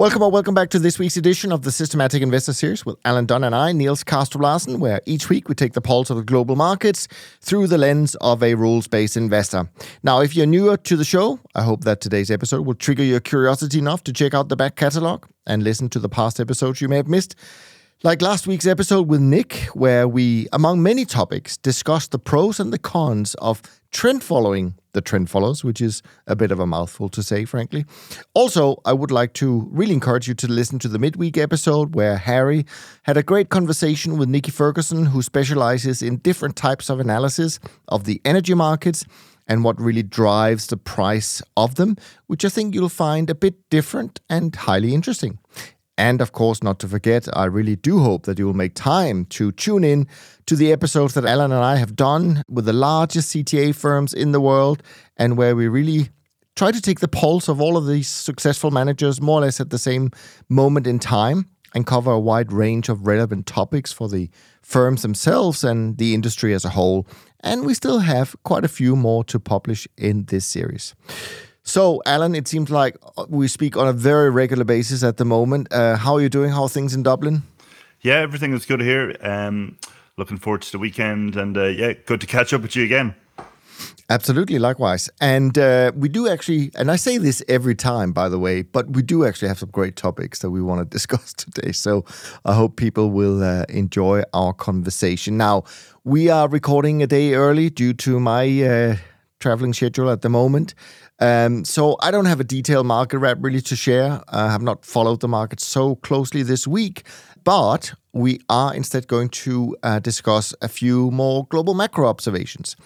Welcome or welcome back to this week's edition of the Systematic Investor Series with Alan Dunn and I, Niels Kaastrup Larsen, where each week we take the pulse of the global markets through the lens of a rules-based investor. Now, if you're newer to the show, I hope that today's episode will trigger your curiosity enough to check out the back catalog and listen to the past episodes you may have missed. Like last week's episode with Nick, where we, among many topics, discussed the pros and the cons of trend following the trend follows, which is a bit of a mouthful to say, frankly. Also, I would like to really encourage you to listen to the midweek episode where Harry had a great conversation with Nikki Ferguson, who specializes in different types of analysis of the energy markets and what really drives the price of them, which I think you'll find a bit different and highly interesting. And of course, not to forget, I really do hope that you will make time to tune in to the episodes that Alan and I have done with the largest CTA firms in the world and where we really try to take the pulse of all of these successful managers more or less at the same moment in time and cover a wide range of relevant topics for the firms themselves and the industry as a whole. And we still have quite a few more to publish in this series. So, Alan, it seems like we speak on a very regular basis at the moment. Uh, how are you doing? How are things in Dublin? Yeah, everything is good here. Um, looking forward to the weekend, and uh, yeah, good to catch up with you again. Absolutely, likewise. And uh, we do actually, and I say this every time, by the way, but we do actually have some great topics that we want to discuss today. So I hope people will uh, enjoy our conversation. Now, we are recording a day early due to my uh, traveling schedule at the moment. Um, so I don't have a detailed market wrap really to share. I have not followed the market so closely this week, but we are instead going to uh, discuss a few more global macro observations.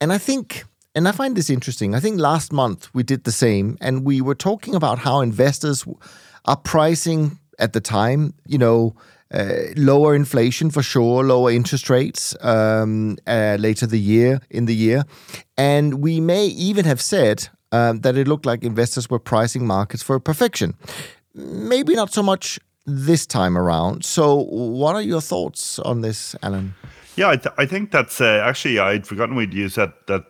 And I think, and I find this interesting, I think last month we did the same, and we were talking about how investors are pricing at the time, you know, uh, lower inflation for sure, lower interest rates um, uh, later the year in the year, and we may even have said um, that it looked like investors were pricing markets for perfection. Maybe not so much this time around. So, what are your thoughts on this, Alan? Yeah, I, th- I think that's uh, actually I'd forgotten we'd use that that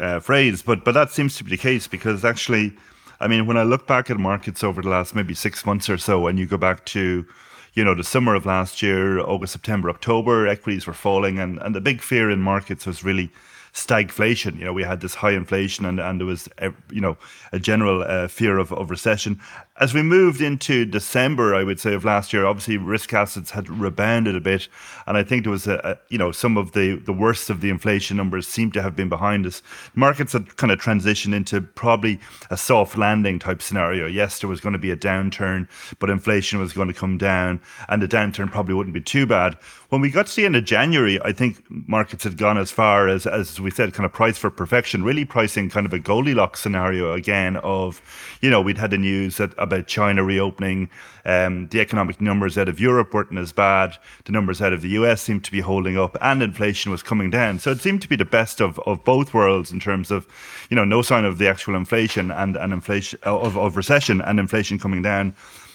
uh, phrase, but but that seems to be the case because actually, I mean, when I look back at markets over the last maybe six months or so, and you go back to you know, the summer of last year, August, September, October, equities were falling, and, and the big fear in markets was really stagflation. You know, we had this high inflation and, and there was, a, you know, a general uh, fear of, of recession. As we moved into December, I would say, of last year, obviously risk assets had rebounded a bit. And I think there was, a, a, you know, some of the, the worst of the inflation numbers seem to have been behind us. Markets had kind of transitioned into probably a soft landing type scenario. Yes, there was going to be a downturn, but inflation was going to come down and the downturn probably wouldn't be too bad. When we got to the end of January, I think markets had gone as far as, as we said, kind of price for perfection, really pricing kind of a Goldilocks scenario again of, you know, we'd had the news that about China reopening. Um, the economic numbers out of Europe weren't as bad. The numbers out of the US seemed to be holding up, and inflation was coming down. So it seemed to be the best of, of both worlds in terms of, you know, no sign of the actual inflation and, and inflation of, of recession and inflation coming down.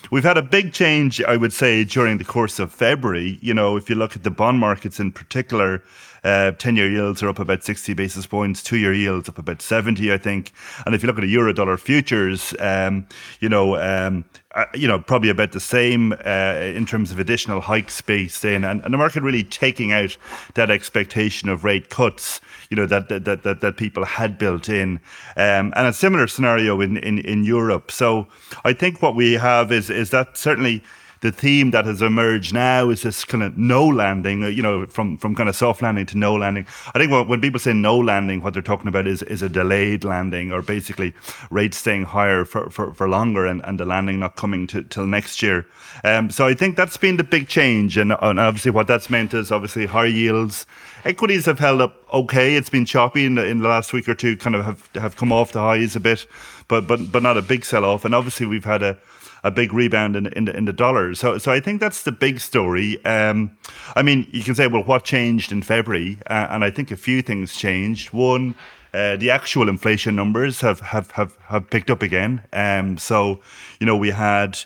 We've had a big change, I would say, during the course of February. You know, if you look at the bond markets in particular, uh, 10 year yields are up about 60 basis points, two year yields up about 70, I think. And if you look at the euro dollar futures, um, you know, um, uh, you know, probably about the same uh, in terms of additional hike space in, and, and the market really taking out that expectation of rate cuts, you know, that that that, that people had built in, um, and a similar scenario in, in in Europe. So I think what we have is is that certainly the theme that has emerged now is this kind of no landing, uh, you know, from, from kind of soft landing to no landing. I think when people say no landing, what they're talking about is, is a delayed landing or basically rates staying higher for, for, for longer and, and the landing not coming to, till next year. Um, so I think that's been the big change. And, and obviously what that's meant is obviously higher yields. Equities have held up okay. It's been choppy in the, in the last week or two, kind of have, have come off the highs a bit, but, but, but not a big sell off. And obviously we've had a, a big rebound in, in, the, in the dollar. So, so I think that's the big story. Um, I mean, you can say, well, what changed in February? Uh, and I think a few things changed. One, uh, the actual inflation numbers have have have, have picked up again. Um, so, you know, we had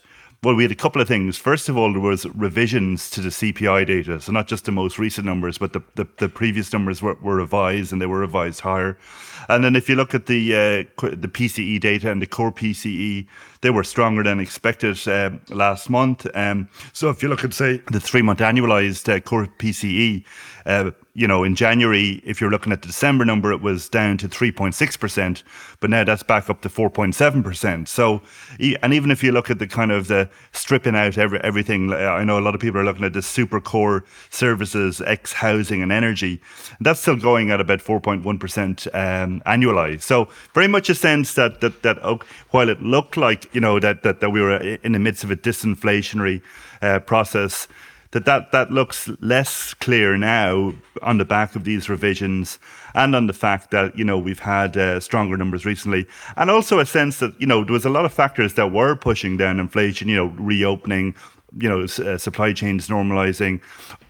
well, we had a couple of things. First of all, there was revisions to the CPI data, so not just the most recent numbers, but the the, the previous numbers were, were revised and they were revised higher. And then if you look at the uh, the PCE data and the core PCE, they were stronger than expected uh, last month. Um, so if you look at say the three month annualized uh, core PCE, uh, you know, in January, if you're looking at the December number, it was down to 3.6%, but now that's back up to 4.7%. So, and even if you look at the kind of the stripping out every, everything, I know a lot of people are looking at the super core services, ex housing and energy, that's still going at about 4.1% um, annualized. So, very much a sense that, that, that oh, while it looked like, you know, that, that, that we were in the midst of a disinflationary uh, process, that, that that looks less clear now on the back of these revisions and on the fact that you know we've had uh, stronger numbers recently. And also a sense that you know there was a lot of factors that were pushing down inflation you know reopening you know uh, supply chains normalizing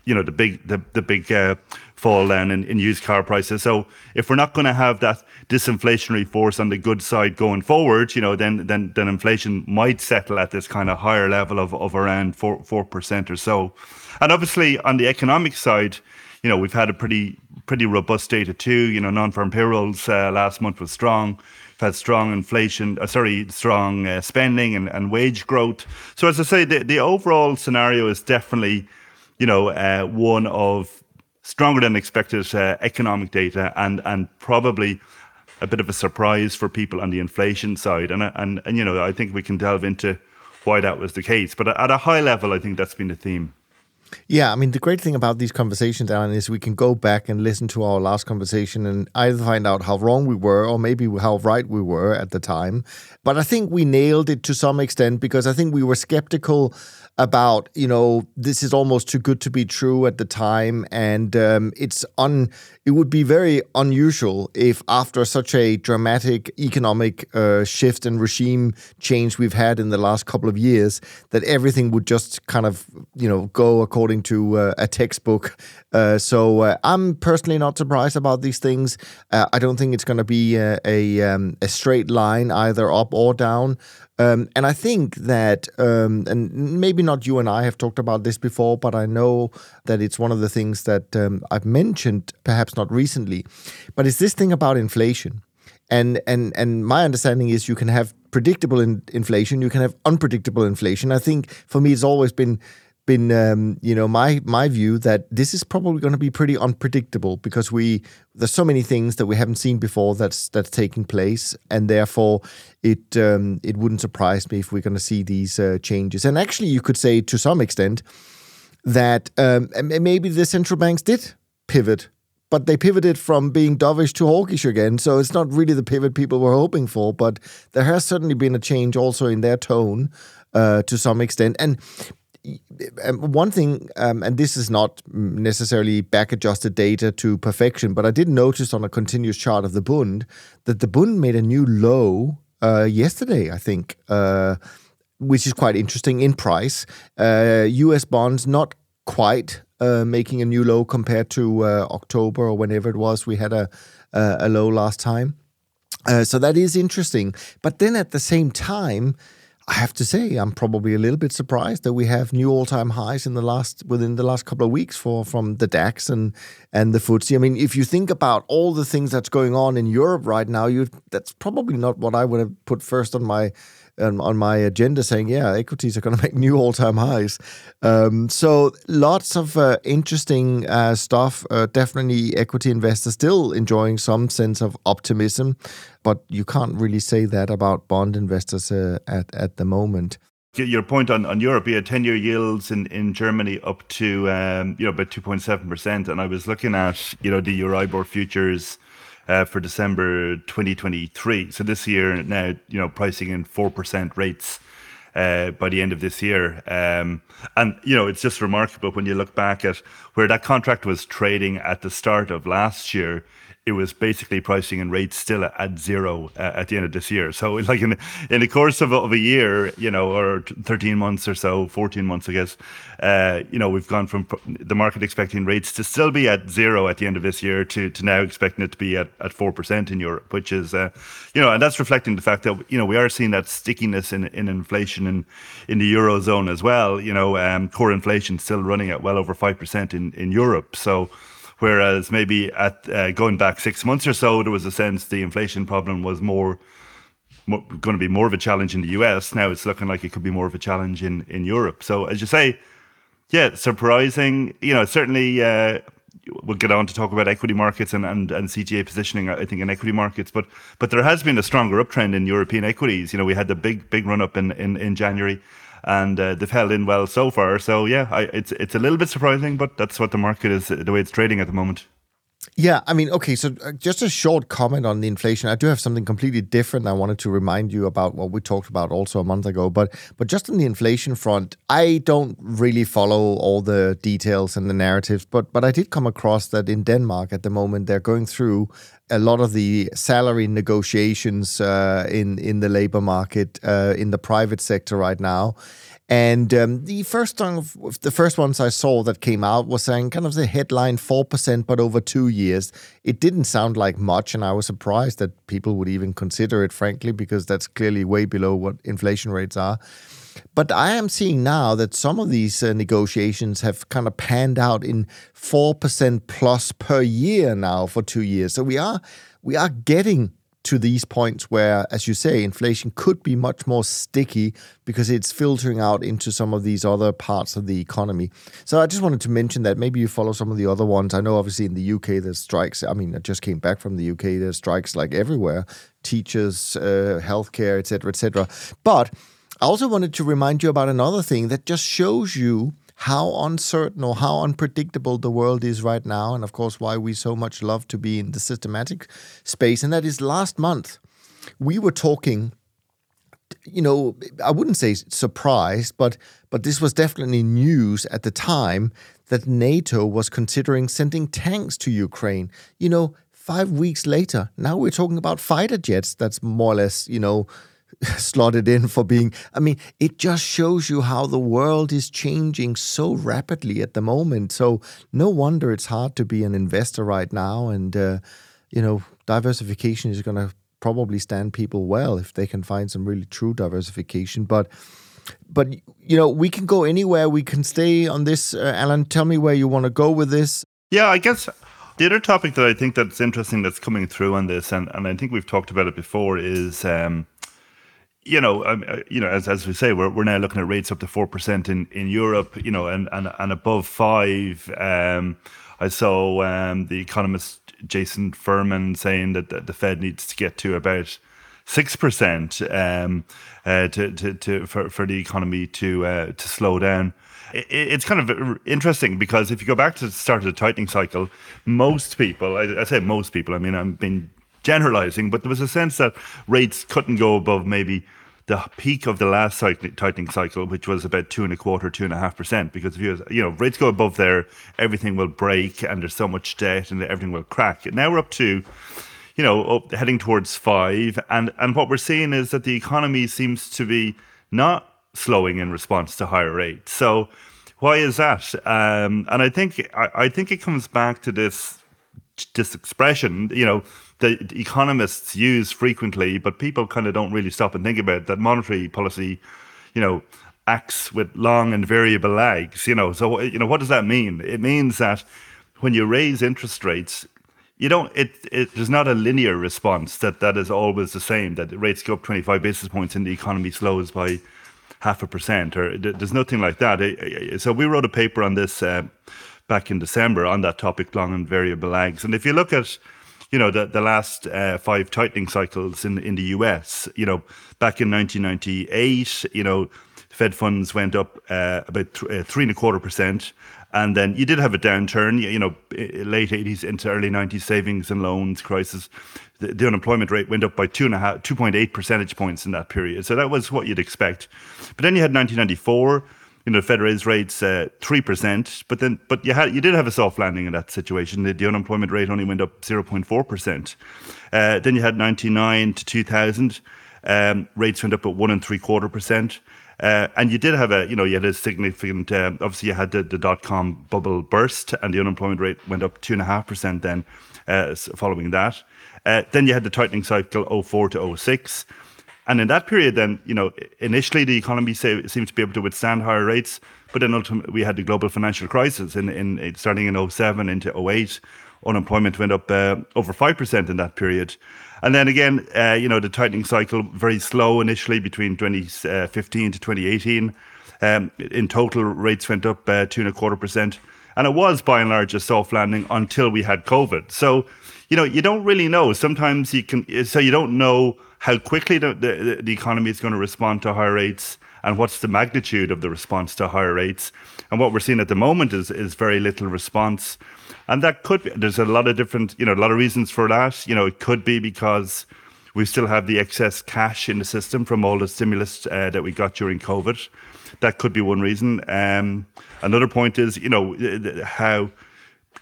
you know the big the, the big uh, fall down in, in used car prices. So if we're not going to have that disinflationary force on the good side going forward you know then then then inflation might settle at this kind of higher level of, of around 4 4% or so. And obviously on the economic side you know we've had a pretty pretty robust data too. You know non-farm payrolls uh, last month was strong. Had strong inflation, uh, sorry, strong uh, spending and, and wage growth. So as I say, the, the overall scenario is definitely, you know, uh, one of stronger than expected uh, economic data and and probably a bit of a surprise for people on the inflation side. And and and you know, I think we can delve into why that was the case. But at a high level, I think that's been the theme. Yeah, I mean, the great thing about these conversations, Alan, is we can go back and listen to our last conversation and either find out how wrong we were or maybe how right we were at the time. But I think we nailed it to some extent because I think we were skeptical about you know this is almost too good to be true at the time. And um, it's un it would be very unusual if after such a dramatic economic uh, shift and regime change we've had in the last couple of years that everything would just kind of you know go according to uh, a textbook. Uh, so uh, I'm personally not surprised about these things. Uh, I don't think it's going to be a a, um, a straight line either up or down um, and I think that, um, and maybe not you and I have talked about this before, but I know that it's one of the things that um, I've mentioned, perhaps not recently, but it's this thing about inflation. And and and my understanding is you can have predictable in inflation, you can have unpredictable inflation. I think for me, it's always been been um, you know my my view that this is probably going to be pretty unpredictable because we there's so many things that we haven't seen before that's that's taking place and therefore it um, it wouldn't surprise me if we're going to see these uh, changes and actually you could say to some extent that um, maybe the central banks did pivot but they pivoted from being dovish to hawkish again. So it's not really the pivot people were hoping for, but there has certainly been a change also in their tone uh, to some extent. And one thing, um, and this is not necessarily back adjusted data to perfection, but I did notice on a continuous chart of the Bund that the Bund made a new low uh, yesterday, I think, uh, which is quite interesting in price. Uh, US bonds not quite uh, making a new low compared to uh, October or whenever it was we had a, a low last time. Uh, so that is interesting. But then at the same time, I have to say, I'm probably a little bit surprised that we have new all-time highs in the last within the last couple of weeks for from the DAX and and the FTSE. I mean, if you think about all the things that's going on in Europe right now, you that's probably not what I would have put first on my um, on my agenda saying, yeah, equities are going to make new all time highs. Um, so lots of uh, interesting uh, stuff. Uh, definitely, equity investors still enjoying some sense of optimism, but you can't really say that about bond investors uh, at at the moment. Your point on, on Europe, yeah, 10 year yields in, in Germany up to um, you know about 2.7%. And I was looking at you know the Euribor futures for December 2023. So this year now, you know, pricing in 4% rates. uh, by the end of this year. Um, and, you know, it's just remarkable when you look back at where that contract was trading at the start of last year it was basically pricing and rates still at zero uh, at the end of this year. So, like in in the course of, of a year, you know, or thirteen months or so, fourteen months, I guess, uh, you know, we've gone from the market expecting rates to still be at zero at the end of this year to to now expecting it to be at at four percent in Europe, which is, uh, you know, and that's reflecting the fact that you know we are seeing that stickiness in in inflation in in the eurozone as well. You know, um, core inflation still running at well over five percent in in Europe. So Whereas maybe at uh, going back six months or so, there was a sense the inflation problem was more, more going to be more of a challenge in the US. Now it's looking like it could be more of a challenge in in Europe. So as you say, yeah, surprising. You know, certainly. Uh, we'll get on to talk about equity markets and, and, and CTA positioning, I think, in equity markets. But but there has been a stronger uptrend in European equities. You know, we had the big big run up in, in, in January and uh, they've held in well so far. So yeah, I, it's it's a little bit surprising, but that's what the market is, the way it's trading at the moment. Yeah, I mean, okay, so uh, just a short comment on the inflation. I do have something completely different. I wanted to remind you about what we talked about also a month ago, but but just on the inflation front, I don't really follow all the details and the narratives, but but I did come across that in Denmark at the moment they're going through a lot of the salary negotiations uh, in in the labor market uh, in the private sector right now. And um, the first one, the first ones I saw that came out was saying kind of the headline four percent, but over two years. It didn't sound like much, and I was surprised that people would even consider it, frankly, because that's clearly way below what inflation rates are. But I am seeing now that some of these uh, negotiations have kind of panned out in four percent plus per year now for two years. So we are we are getting to these points where, as you say, inflation could be much more sticky because it's filtering out into some of these other parts of the economy. So I just wanted to mention that maybe you follow some of the other ones. I know obviously in the UK there's strikes. I mean, I just came back from the UK. There's strikes like everywhere, teachers, uh, healthcare, etc., etc. But I also wanted to remind you about another thing that just shows you how uncertain or how unpredictable the world is right now, and of course, why we so much love to be in the systematic space. And that is last month, we were talking. You know, I wouldn't say surprised, but but this was definitely news at the time that NATO was considering sending tanks to Ukraine. You know, five weeks later, now we're talking about fighter jets. That's more or less, you know, slotted in for being. I mean, it just shows you how the world is changing so rapidly at the moment. So no wonder it's hard to be an investor right now. And uh, you know, diversification is going to probably stand people well if they can find some really true diversification. But but you know, we can go anywhere. We can stay on this. Uh, Alan, tell me where you want to go with this. Yeah, I guess the other topic that I think that's interesting that's coming through on this, and, and I think we've talked about it before, is um, you know, um, you know, as as we say, we're we're now looking at rates up to four percent in in Europe, you know, and and and above five. Um, I saw um, the economist Jason Furman saying that the, the Fed needs to get to about six percent um, uh, to, to to for for the economy to uh, to slow down. It, it's kind of interesting because if you go back to the start of the tightening cycle, most people, I, I say most people, I mean, I'm being generalizing, but there was a sense that rates couldn't go above maybe the peak of the last tightening cycle, which was about two and a quarter, two and a half percent. Because if you, you know, rates go above there, everything will break, and there's so much debt, and everything will crack. Now we're up to, you know, up, heading towards five, and and what we're seeing is that the economy seems to be not slowing in response to higher rates. So why is that? Um, and I think I, I think it comes back to this this expression, you know the economists use frequently, but people kind of don't really stop and think about that monetary policy, you know, acts with long and variable lags. You know, so you know what does that mean? It means that when you raise interest rates, you don't. It, it there's not a linear response that that is always the same. That rates go up 25 basis points and the economy slows by half a percent, or there's nothing like that. So we wrote a paper on this uh, back in December on that topic, long and variable lags. And if you look at you know, the, the last uh, five tightening cycles in, in the US, you know, back in 1998, you know, Fed funds went up uh, about th- uh, three and a quarter percent. And then you did have a downturn, you know, late 80s into early 90s savings and loans crisis. The, the unemployment rate went up by two and a half, 2.8 percentage points in that period. So that was what you'd expect. But then you had 1994 you know, the Fed raised rates uh, three uh, percent, but then, but you had you did have a soft landing in that situation. The, the unemployment rate only went up zero point four percent. Uh, then you had ninety nine to two thousand, um, rates went up at one and three quarter percent. Uh, and you did have a, you know, you had a significant, uh, obviously you had the, the dot com bubble burst and the unemployment rate went up two and a half percent then uh, following that. Uh, then you had the tightening cycle 04 to 06. And in that period, then, you know, initially the economy say, seemed to be able to withstand higher rates, but then ultimately we had the global financial crisis in, in starting in 07 into 08. Unemployment went up uh, over 5% in that period. And then again, uh, you know, the tightening cycle very slow initially between 2015 to 2018. Um, in total, rates went up uh, two and a quarter percent, and it was by and large a soft landing until we had COVID. So, you know, you don't really know. Sometimes you can, so you don't know how quickly the, the, the economy is going to respond to higher rates and what's the magnitude of the response to higher rates. And what we're seeing at the moment is is very little response. And that could be, there's a lot of different, you know, a lot of reasons for that. You know, it could be because we still have the excess cash in the system from all the stimulus uh, that we got during COVID. That could be one reason. Um, another point is, you know, how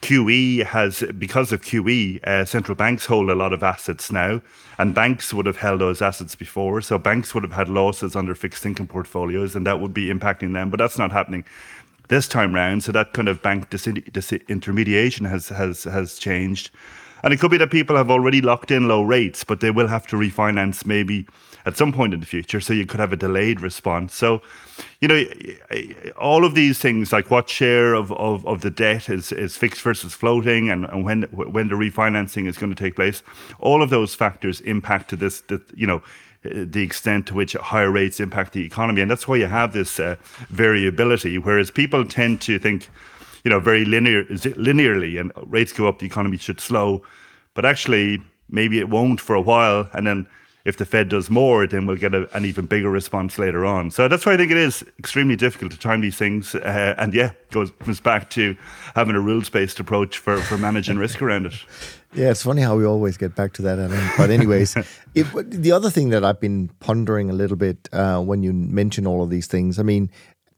QE has, because of QE, uh, central banks hold a lot of assets now, and banks would have held those assets before. So banks would have had losses under fixed income portfolios, and that would be impacting them. But that's not happening this time round. So that kind of bank disintermediation has has has changed, and it could be that people have already locked in low rates, but they will have to refinance maybe at some point in the future. So you could have a delayed response. So, you know, all of these things, like what share of, of, of the debt is, is fixed versus floating, and, and when when the refinancing is going to take place, all of those factors impact to this. You know the extent to which higher rates impact the economy. And that's why you have this uh, variability, whereas people tend to think, you know, very linear, linearly, and rates go up, the economy should slow. But actually, maybe it won't for a while. And then if the Fed does more, then we'll get a, an even bigger response later on. So that's why I think it is extremely difficult to time these things. Uh, and yeah, goes comes back to having a rules based approach for, for managing risk around it. Yeah, it's funny how we always get back to that. But anyways, if, the other thing that I've been pondering a little bit uh, when you mention all of these things, I mean,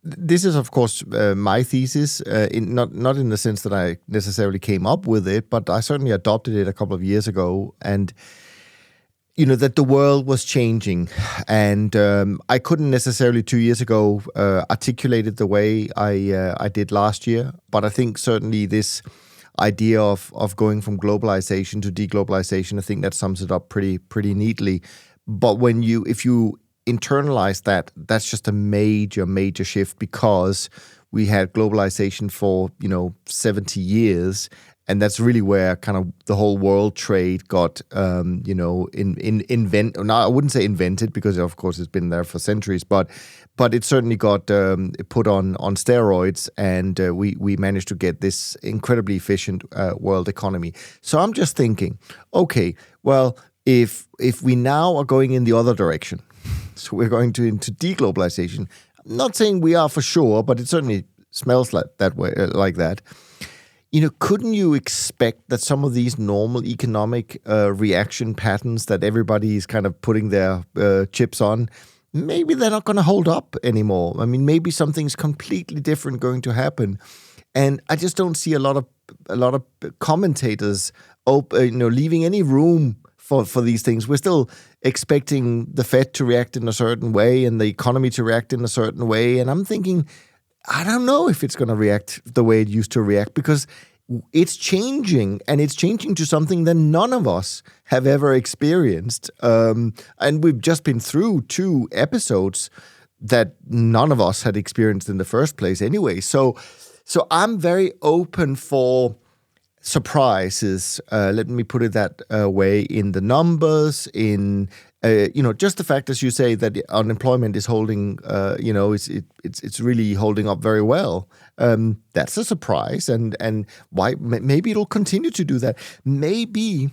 this is of course uh, my thesis, uh, in, not not in the sense that I necessarily came up with it, but I certainly adopted it a couple of years ago, and you know that the world was changing, and um, I couldn't necessarily two years ago uh, articulate it the way I uh, I did last year, but I think certainly this idea of of going from globalization to deglobalization. I think that sums it up pretty pretty neatly. But when you if you internalize that, that's just a major major shift because we had globalization for you know 70 years and that's really where kind of the whole world trade got um, you know in in invent Now I wouldn't say invented because of course it's been there for centuries but but it certainly got um, put on on steroids and uh, we we managed to get this incredibly efficient uh, world economy. So I'm just thinking okay well if if we now are going in the other direction we're going to into deglobalization. I'm not saying we are for sure but it certainly smells like that way uh, like that. You know, couldn't you expect that some of these normal economic uh, reaction patterns that everybody is kind of putting their uh, chips on, maybe they're not going to hold up anymore? I mean, maybe something's completely different going to happen, and I just don't see a lot of a lot of commentators, op- uh, you know, leaving any room for for these things. We're still expecting the Fed to react in a certain way and the economy to react in a certain way, and I'm thinking I don't know if it's going to react the way it used to react because it's changing and it's changing to something that none of us have ever experienced. Um, and we've just been through two episodes that none of us had experienced in the first place anyway. So, so I'm very open for surprises. Uh, let me put it that uh, way in the numbers, in uh, you know, just the fact, as you say, that unemployment is holding, uh, you know, it's it, it's it's really holding up very well. Um, that's a surprise, and and why? Maybe it'll continue to do that. Maybe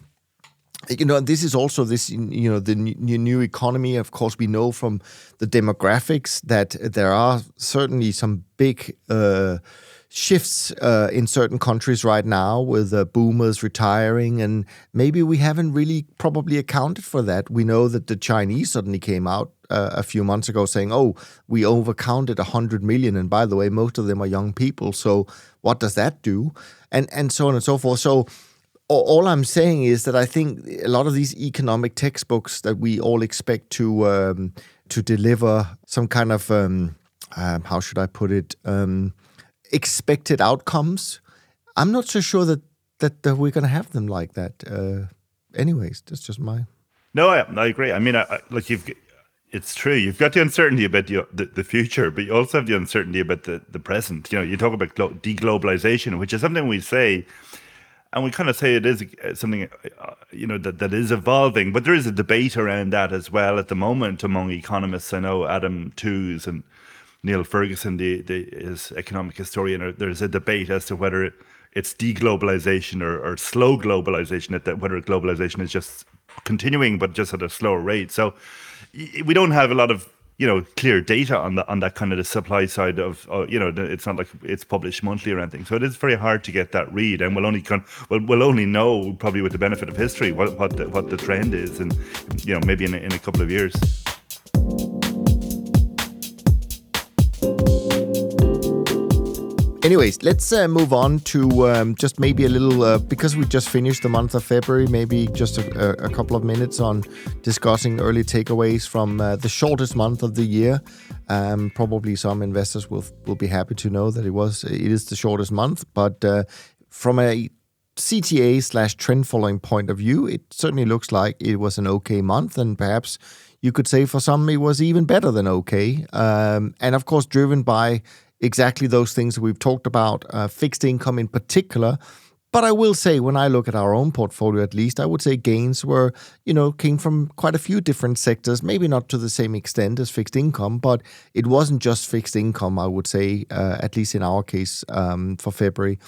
you know this is also this you know the new, new economy of course we know from the demographics that there are certainly some big uh, shifts uh, in certain countries right now with uh, boomers retiring, and maybe we haven't really probably accounted for that. We know that the Chinese suddenly came out uh, a few months ago saying, "Oh, we overcounted 100 million, and by the way, most of them are young people. So what does that do?" And and so on and so forth. So all I'm saying is that I think a lot of these economic textbooks that we all expect to um, to deliver some kind of um, um, how should I put it um, expected outcomes. I'm not so sure that that, that we're going to have them like that. Uh, anyways, that's just my. No, I, I agree. I mean, I, I, like you've, it's true. You've got the uncertainty about the, the, the future, but you also have the uncertainty about the the present. You know, you talk about glo- deglobalization, which is something we say and we kind of say it is uh, something uh, you know that, that is evolving but there is a debate around that as well at the moment among economists i know adam tooze and niall ferguson the, the is economic historian there's a debate as to whether it's deglobalization or, or slow globalization that whether globalization is just continuing but just at a slower rate. So we don't have a lot of you know clear data on the on that kind of the supply side of uh, you know it's not like it's published monthly or anything. So it is very hard to get that read and we'll only con- we'll, we'll only know probably with the benefit of history what what the, what the trend is and you know maybe in a, in a couple of years Anyways, let's uh, move on to um, just maybe a little, uh, because we just finished the month of February, maybe just a, a couple of minutes on discussing early takeaways from uh, the shortest month of the year. Um, probably some investors will will be happy to know that it was it is the shortest month, but uh, from a CTA slash trend following point of view, it certainly looks like it was an okay month, and perhaps you could say for some it was even better than okay. Um, and of course, driven by exactly those things that we've talked about, uh, fixed income in particular. But I will say, when I look at our own portfolio, at least, I would say gains were, you know, came from quite a few different sectors. Maybe not to the same extent as fixed income, but it wasn't just fixed income. I would say, uh, at least in our case, um, for February.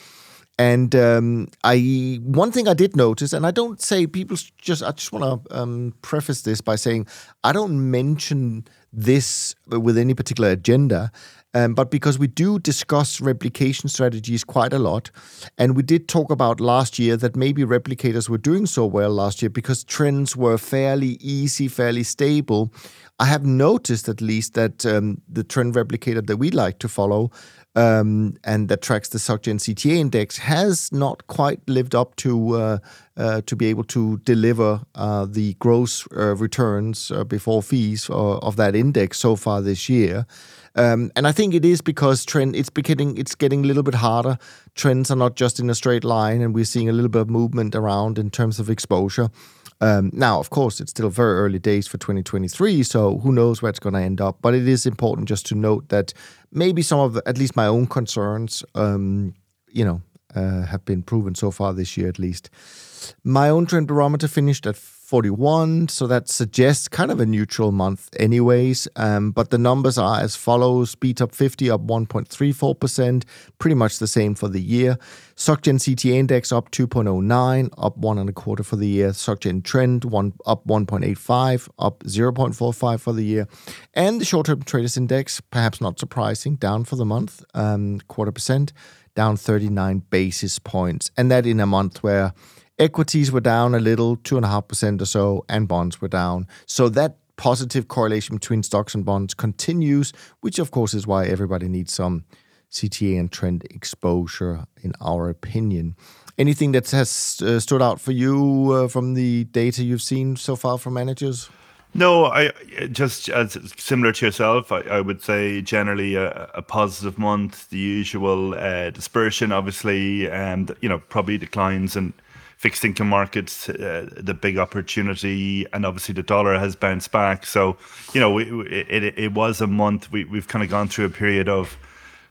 And um, I one thing I did notice, and I don't say people just I just want to um, preface this by saying I don't mention this with any particular agenda. Um, but because we do discuss replication strategies quite a lot, and we did talk about last year that maybe replicators were doing so well last year because trends were fairly easy, fairly stable. I have noticed at least that um, the trend replicator that we like to follow um, and that tracks the SocGen CTA index has not quite lived up to uh, to be able to deliver uh, the gross uh, returns uh, before fees of that index so far this year. Um, and I think it is because trend it's getting it's getting a little bit harder. Trends are not just in a straight line, and we're seeing a little bit of movement around in terms of exposure. Um, now, of course, it's still very early days for 2023, so who knows where it's going to end up. But it is important just to note that maybe some of at least my own concerns, um, you know, uh, have been proven so far this year at least. My own trend barometer finished at 41, so that suggests kind of a neutral month, anyways. Um, but the numbers are as follows: BTOP 50 up 1.34%, pretty much the same for the year. SocGen CTA index up 2.09, up one and a quarter for the year. SocGen trend one up 1.85, up 0.45 for the year, and the short-term traders index, perhaps not surprising, down for the month, um, quarter percent, down 39 basis points, and that in a month where Equities were down a little, 2.5% or so, and bonds were down. So that positive correlation between stocks and bonds continues, which of course is why everybody needs some CTA and trend exposure, in our opinion. Anything that has uh, stood out for you uh, from the data you've seen so far from managers? No, I just as similar to yourself. I, I would say generally a, a, positive month. The usual uh, dispersion, obviously, and you know probably declines and fixed income markets, uh, the big opportunity, and obviously the dollar has bounced back. So, you know, it, it, it was a month we, we've kind of gone through a period of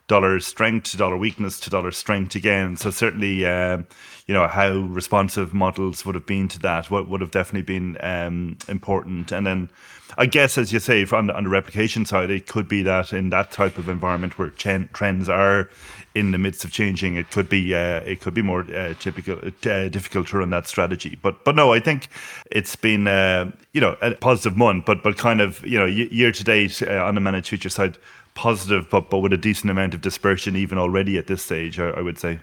dollar strength to dollar weakness to dollar strength again. So certainly, um, you know, how responsive models would have been to that what would have definitely been um, important. And then, I guess, as you say, on the, on the replication side, it could be that in that type of environment where chen- trends are in the midst of changing, it could be uh, it could be more uh, typical uh, difficult to run that strategy. But but no, I think it's been uh, you know a positive month, but but kind of you know year to date uh, on the managed future side positive, but but with a decent amount of dispersion even already at this stage, I, I would say.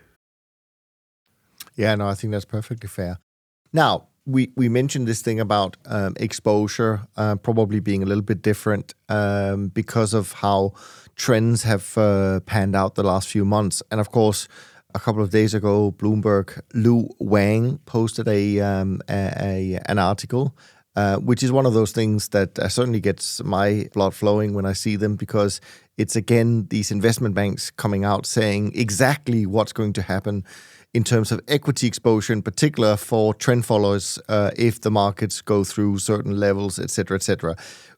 Yeah, no, I think that's perfectly fair. Now, we, we mentioned this thing about um, exposure uh, probably being a little bit different um, because of how trends have uh, panned out the last few months. And of course, a couple of days ago, Bloomberg Lu Wang posted a, um, a, a an article, uh, which is one of those things that uh, certainly gets my blood flowing when I see them because it's again these investment banks coming out saying exactly what's going to happen in terms of equity exposure, in particular for trend followers, uh, if the markets go through certain levels, et cetera, et cetera.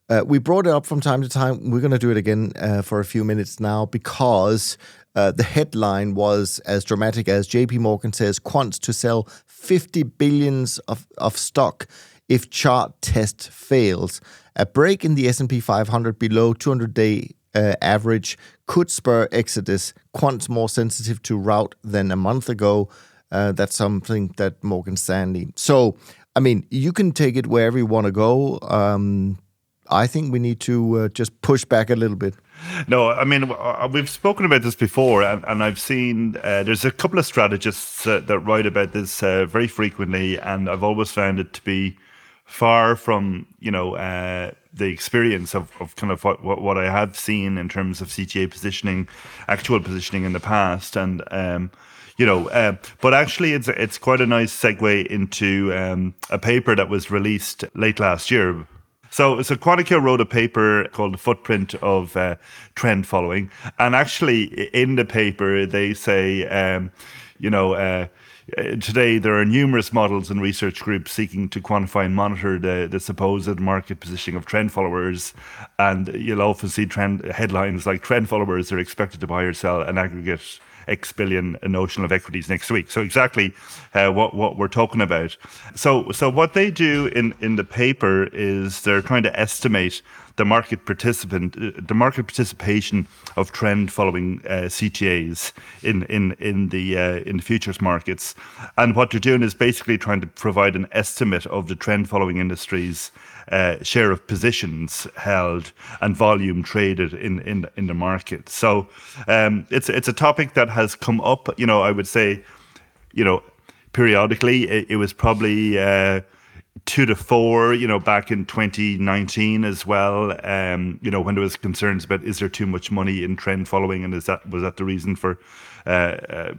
Uh, we brought it up from time to time. We're going to do it again uh, for a few minutes now because uh, the headline was as dramatic as JP Morgan says quants to sell 50 billions of, of stock if chart test fails. A break in the S&P 500 below 200-day uh, average could spur exodus. Quants more sensitive to rout than a month ago. Uh, that's something that Morgan Stanley. So, I mean, you can take it wherever you want to go. Um, I think we need to uh, just push back a little bit. No, I mean uh, we've spoken about this before, and, and I've seen uh, there's a couple of strategists uh, that write about this uh, very frequently, and I've always found it to be far from you know uh, the experience of, of kind of what, what, what I have seen in terms of CTA positioning, actual positioning in the past, and um, you know, uh, but actually it's it's quite a nice segue into um, a paper that was released late last year. So, so Quantica wrote a paper called "The Footprint of uh, Trend Following," and actually in the paper they say, um, you know uh, today, there are numerous models and research groups seeking to quantify and monitor the, the supposed market positioning of trend followers. And you'll often see trend headlines like trend followers are expected to buy or sell an aggregate X billion notional of equities next week. So exactly uh, what what we're talking about. So so what they do in in the paper is they're trying to estimate the market participant, uh, the market participation of trend following uh, CTAs in in in the uh, in the futures markets, and what they're doing is basically trying to provide an estimate of the trend following industries. Uh, share of positions held and volume traded in in in the market. So um, it's it's a topic that has come up. You know, I would say, you know, periodically. It, it was probably uh, two to four, you know, back in 2019 as well. Um, you know, when there was concerns about is there too much money in trend following, and is that was that the reason for, uh, uh,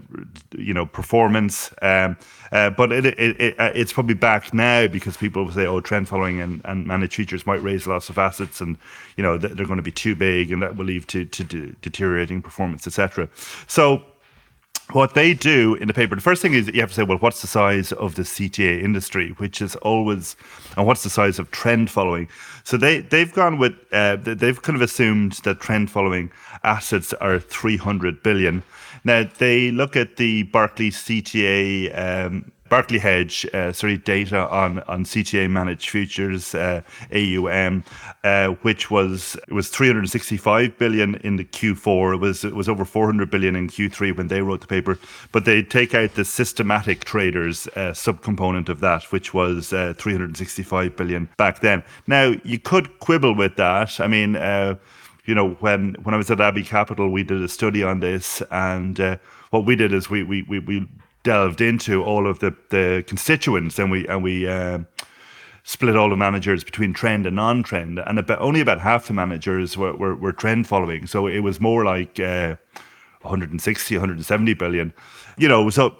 you know, performance? Um, uh, but it, it, it, uh, it's probably back now because people say, oh, trend following and, and managed futures might raise lots of assets, and you know they're going to be too big, and that will lead to to, to deteriorating performance, etc. So what they do in the paper, the first thing is you have to say, well, what's the size of the CTA industry, which is always, and what's the size of trend following? So they they've gone with uh, they've kind of assumed that trend following assets are 300 billion. Now they look at the Barclays CTA um, Barclay Hedge, uh, sorry, data on on CTA managed futures uh, AUM, uh, which was was 365 billion in the Q4. It was it was over 400 billion in Q3 when they wrote the paper. But they take out the systematic traders uh, subcomponent of that, which was uh, 365 billion back then. Now you could quibble with that. I mean uh, you know, when when I was at Abbey Capital, we did a study on this, and uh, what we did is we we we, we delved into all of the, the constituents and we and we uh, split all the managers between trend and non-trend and about only about half the managers were, were, were trend following. So it was more like uh, 160 170 billion. You know so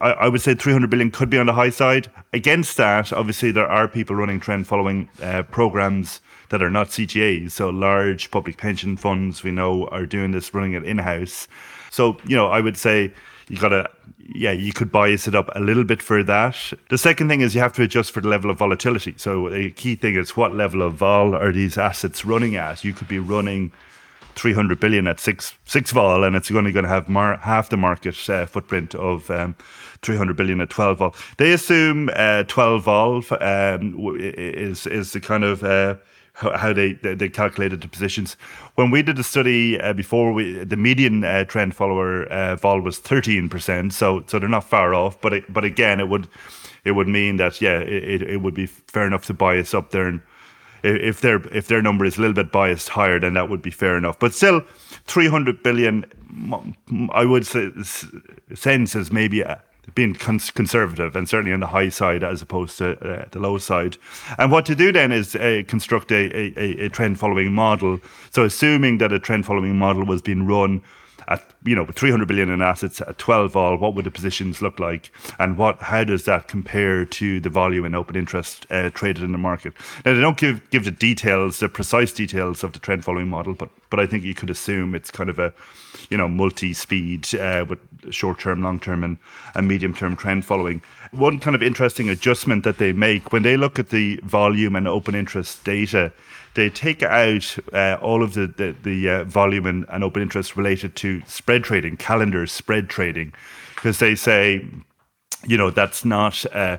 I, I, would say 300 billion could be on the high side. Against that obviously there are people running trend following uh, programs that are not CTAs. so large public pension funds we know are doing this running it in-house. So you know I would say you gotta yeah you could bias it up a little bit for that. The second thing is you have to adjust for the level of volatility. So a key thing is what level of vol are these assets running at? You could be running 300 billion at six six vol and it's only going to have mar- half the market uh, footprint of um, 300 billion at 12 vol. They assume uh, 12 vol um, is is the kind of uh, how they they calculated the positions. When we did the study uh, before, we the median uh, trend follower uh, vol was thirteen percent. So so they're not far off. But it, but again, it would it would mean that yeah, it, it would be fair enough to bias up there and if their if their number is a little bit biased higher, then that would be fair enough. But still, 300 billion, I would say, sense as maybe a, being cons- conservative and certainly on the high side as opposed to uh, the low side. And what to do then is uh, construct a, a, a trend following model. So assuming that a trend following model was being run at you know 300 billion in assets at 12 vol what would the positions look like? And what how does that compare to the volume and open interest uh, traded in the market? Now they don't give give the details the precise details of the trend following model but but i think you could assume it's kind of a you know multi-speed uh, with short-term long-term and, and medium-term trend following. One kind of interesting adjustment that they make when they look at the volume and open interest data they take out uh, all of the the, the uh, volume and, and open interest related to spread trading, calendar spread trading, because they say, you know, that's not. Uh,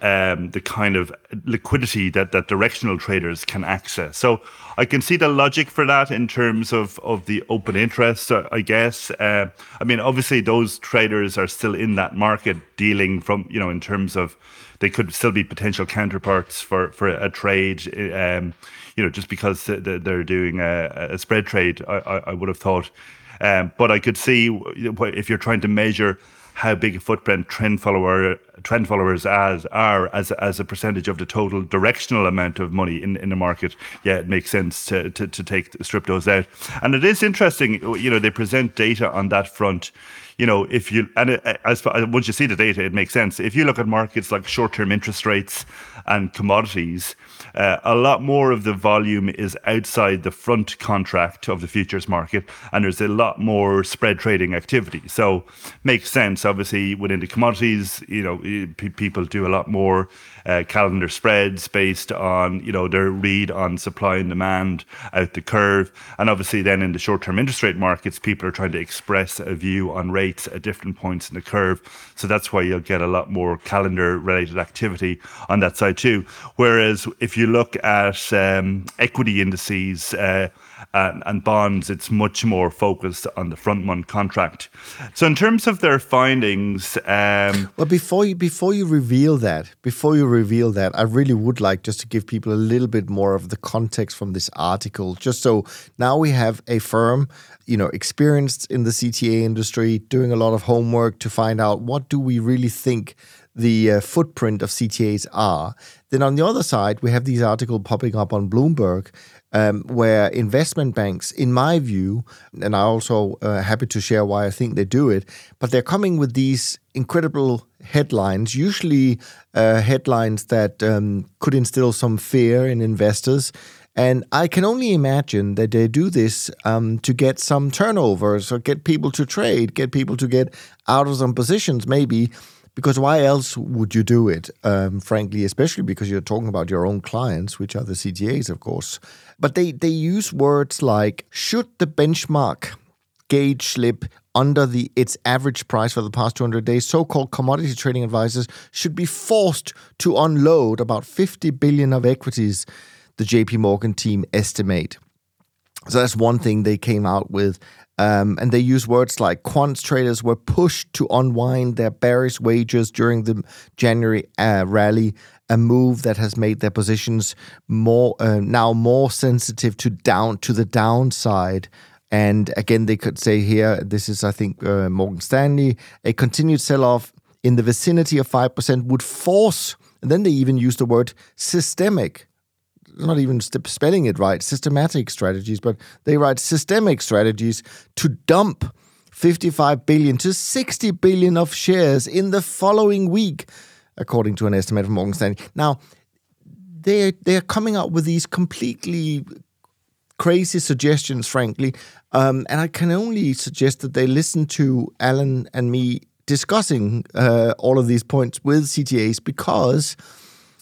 um, the kind of liquidity that, that directional traders can access. So I can see the logic for that in terms of, of the open interest, I guess. Uh, I mean, obviously, those traders are still in that market dealing from, you know, in terms of they could still be potential counterparts for, for a trade. Um, you know, just because they're doing a, a spread trade, I, I, would have thought. Um, but I could see if you're trying to measure how big a footprint trend follower trend followers as are as as a percentage of the total directional amount of money in, in the market, yeah, it makes sense to, to to take strip those out. And it is interesting, you know, they present data on that front you know, if you and uh, as once you see the data, it makes sense. If you look at markets like short-term interest rates and commodities, uh, a lot more of the volume is outside the front contract of the futures market, and there's a lot more spread trading activity. So, makes sense. Obviously, within the commodities, you know, people do a lot more uh, calendar spreads based on you know their read on supply and demand out the curve, and obviously then in the short-term interest rate markets, people are trying to express a view on rates at different points in the curve. So that's why you'll get a lot more calendar-related activity on that side too. Whereas if you look at um, equity indices. Uh, and, and bonds, it's much more focused on the front month contract. So, in terms of their findings, um, well, before you before you reveal that, before you reveal that, I really would like just to give people a little bit more of the context from this article, just so now we have a firm, you know, experienced in the CTA industry, doing a lot of homework to find out what do we really think the uh, footprint of CTAs are. Then on the other side, we have these articles popping up on Bloomberg um, where investment banks, in my view, and I'm also uh, happy to share why I think they do it, but they're coming with these incredible headlines, usually uh, headlines that um, could instill some fear in investors. And I can only imagine that they do this um, to get some turnovers or get people to trade, get people to get out of some positions, maybe because why else would you do it? Um, frankly, especially because you're talking about your own clients, which are the CTAs, of course. But they they use words like should the benchmark gauge slip under the its average price for the past 200 days, so-called commodity trading advisors should be forced to unload about 50 billion of equities. The JP Morgan team estimate. So that's one thing they came out with. Um, and they use words like quants traders were pushed to unwind their bearish wagers during the January uh, rally, a move that has made their positions more uh, now more sensitive to down to the downside. And again, they could say here, this is I think uh, Morgan Stanley, a continued sell-off in the vicinity of five percent would force. And then they even use the word systemic not even spelling it right, systematic strategies, but they write systemic strategies to dump 55 billion to 60 billion of shares in the following week, according to an estimate from Morgan Stanley. Now, they're, they're coming up with these completely crazy suggestions, frankly. Um, and I can only suggest that they listen to Alan and me discussing uh, all of these points with CTAs because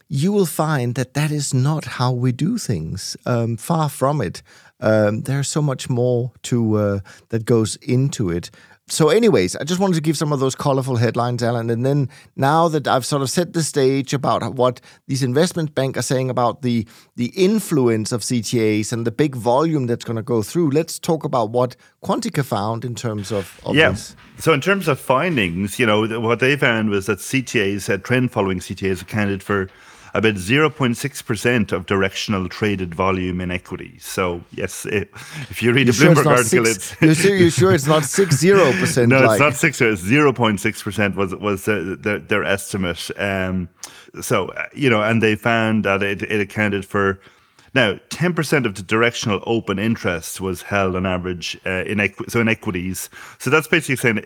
you will find that that is not how we do things. Um, far from it. Um, there's so much more to uh, that goes into it. So, anyways, I just wanted to give some of those colorful headlines, Alan. And then now that I've sort of set the stage about what these investment banks are saying about the the influence of CTAs and the big volume that's going to go through, let's talk about what Quantica found in terms of, of yeah. This. So, in terms of findings, you know, what they found was that CTAs, had trend following CTAs, accounted for about 0.6% of directional traded volume in equities. So, yes, it, if you read you a Bloomberg sure article, six, it's. You're, sure, you're sure it's not 60%? no, like. it's not 6 it's 0.6% was, was uh, their, their estimate. Um, so, uh, you know, and they found that it, it accounted for now, 10% of the directional open interest was held on average uh, in equi- so in equities. So that's basically saying uh,